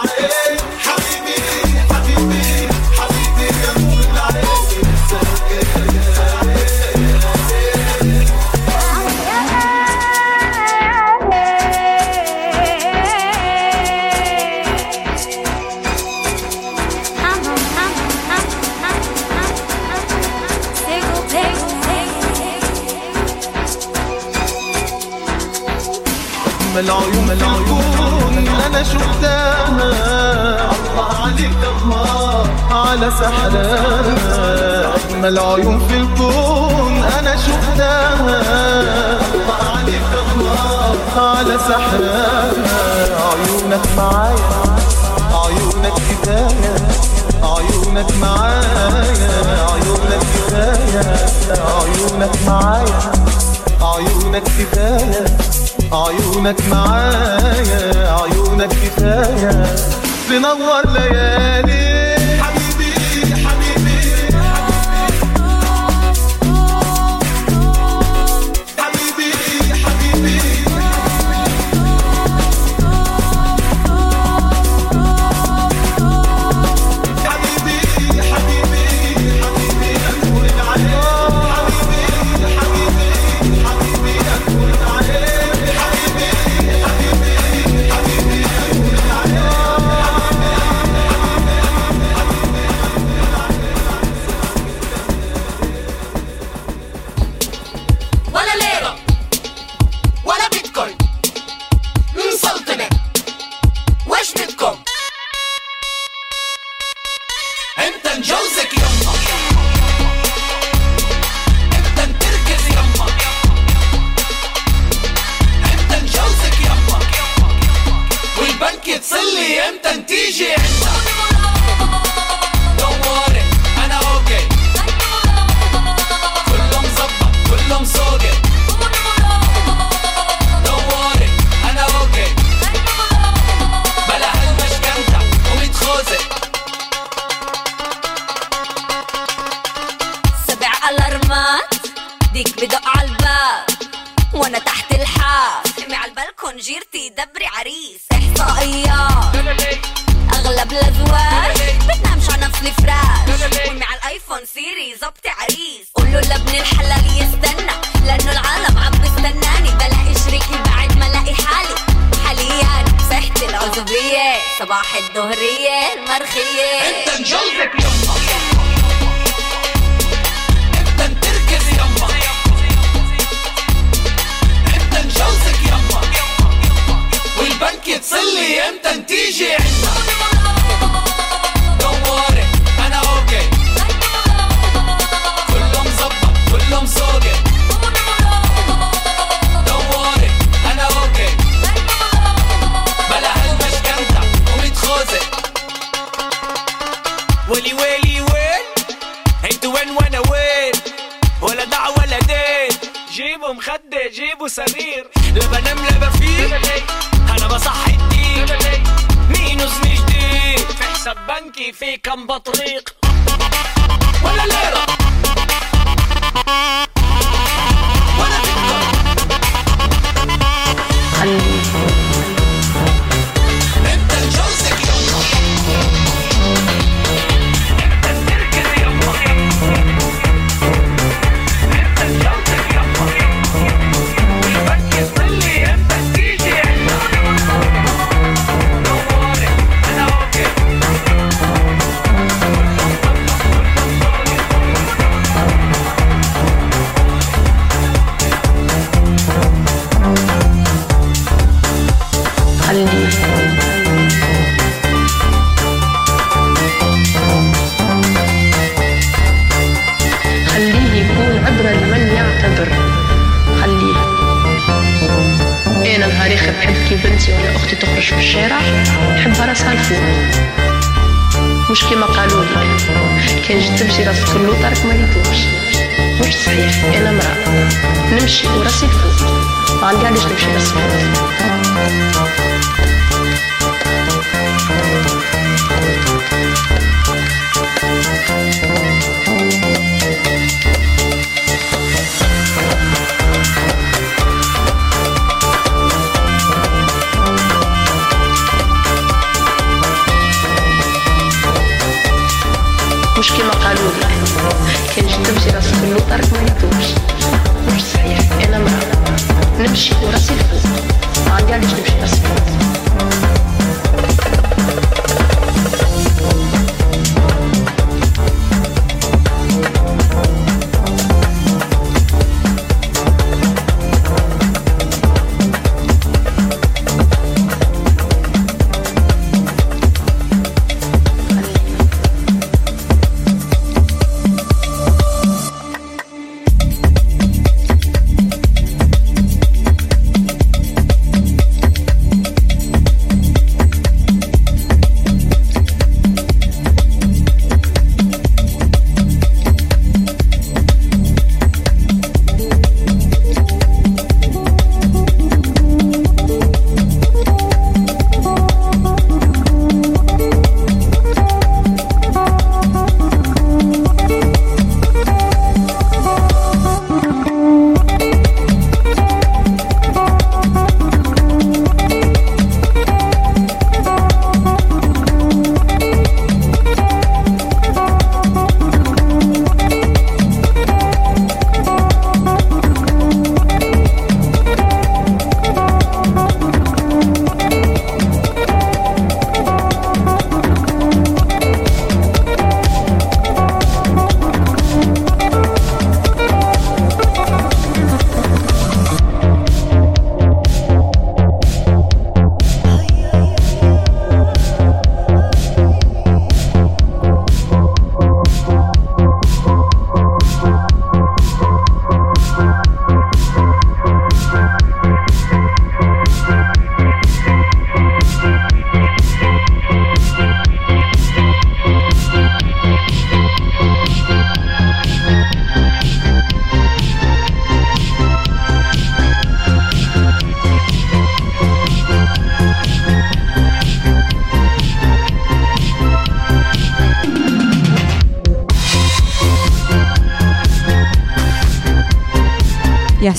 Ale. العيون في الكون أنا شفتها. عليك على سحرها عيونك معايا عيونك كفاية عيونك معايا عيونك كفاية عيونك معايا عيونك كفاية عيونك معايا عيونك كفاية. تنور ليالي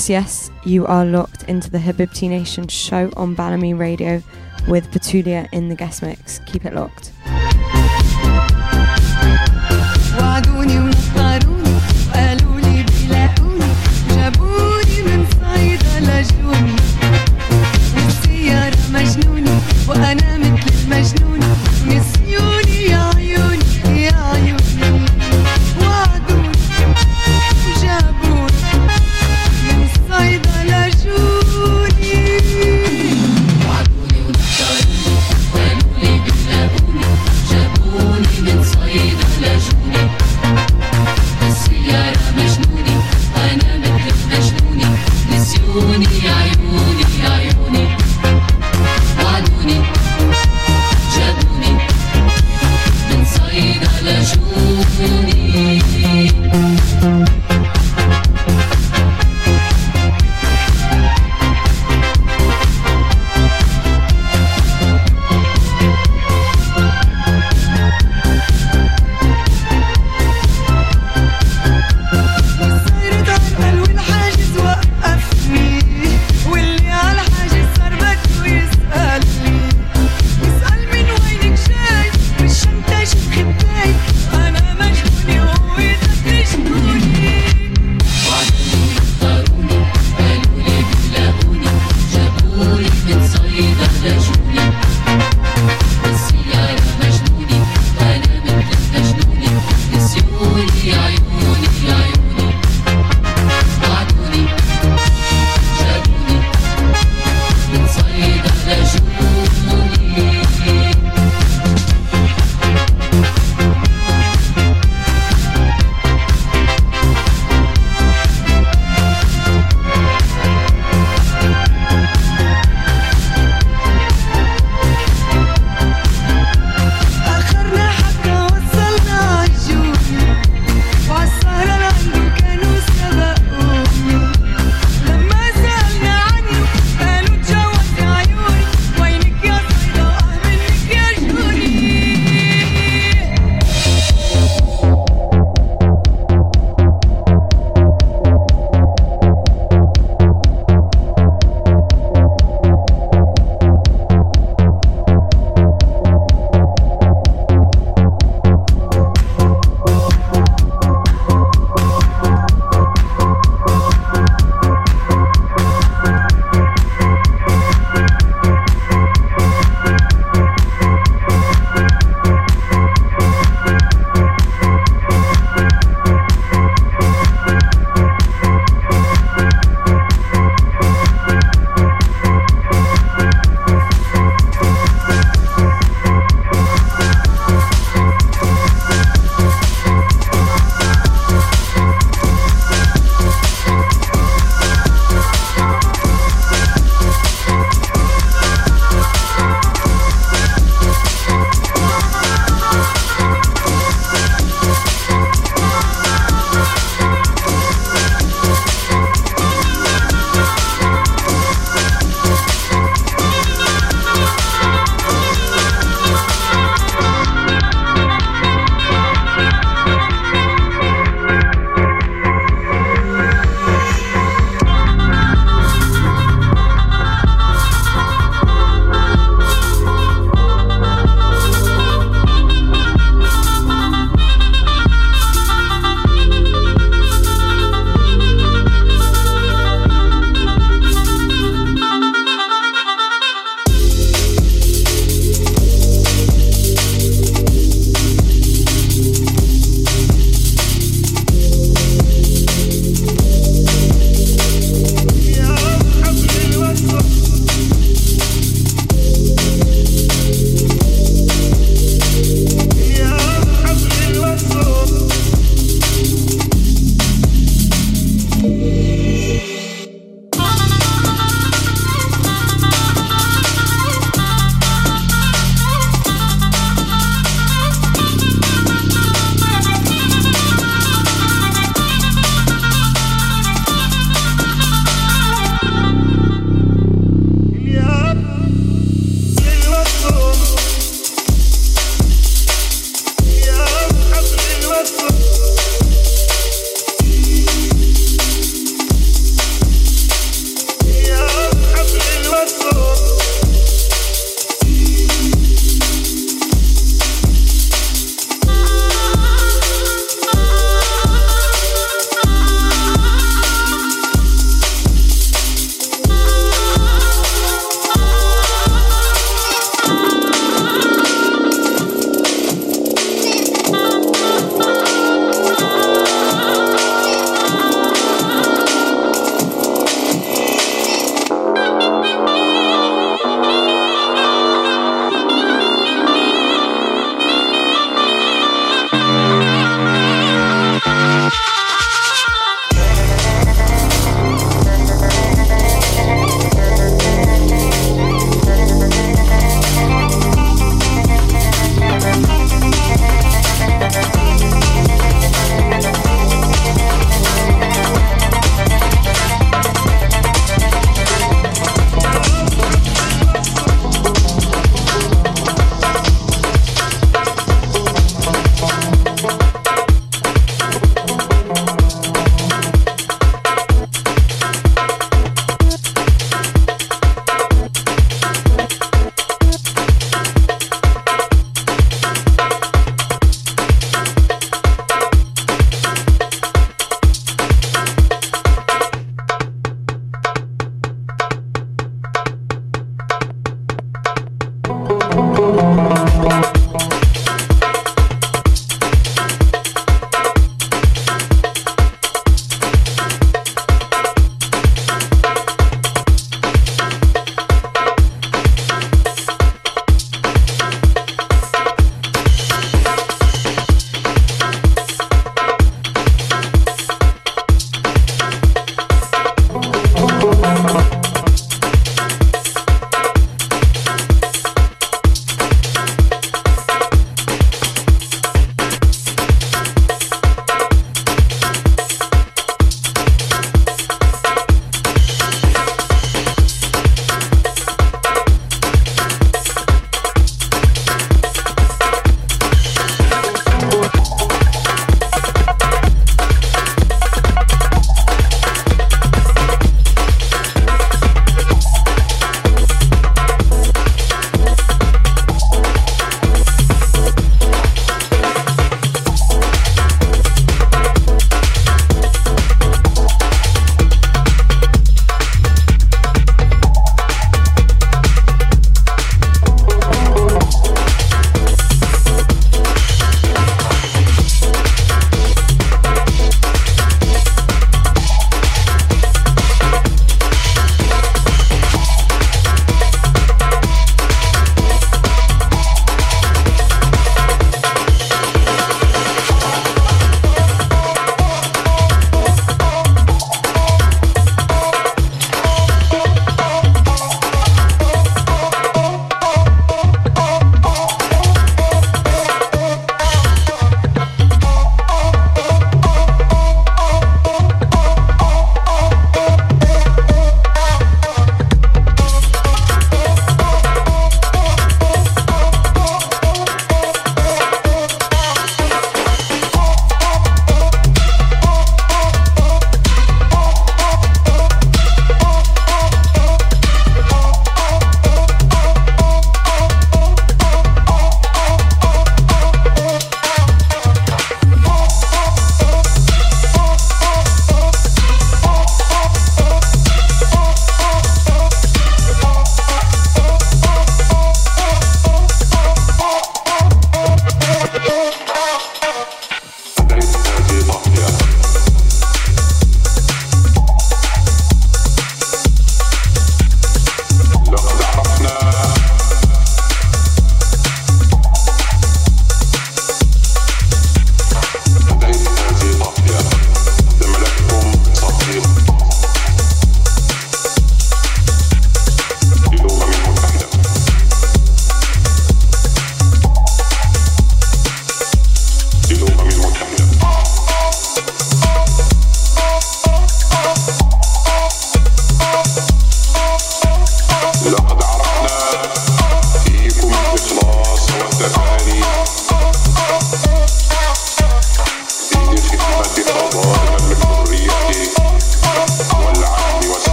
Yes, yes, you are locked into the Habibti Nation show on Balamii Radio with Betulia in the guest mix. Keep it locked.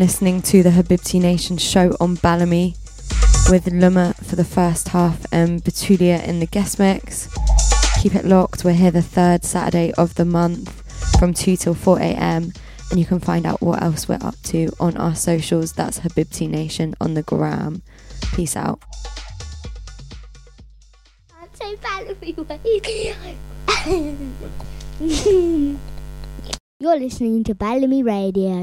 Listening to the Habibti Nation show on Balamii with Luma for the first half and Betulia in the guest mix. Keep it locked. We're here the third Saturday of the month from 2 till 4 a.m. And you can find out what else we're up to on our socials. That's Habibti Nation on the gram. Peace out. so Valerie You're listening to Balamii Radio.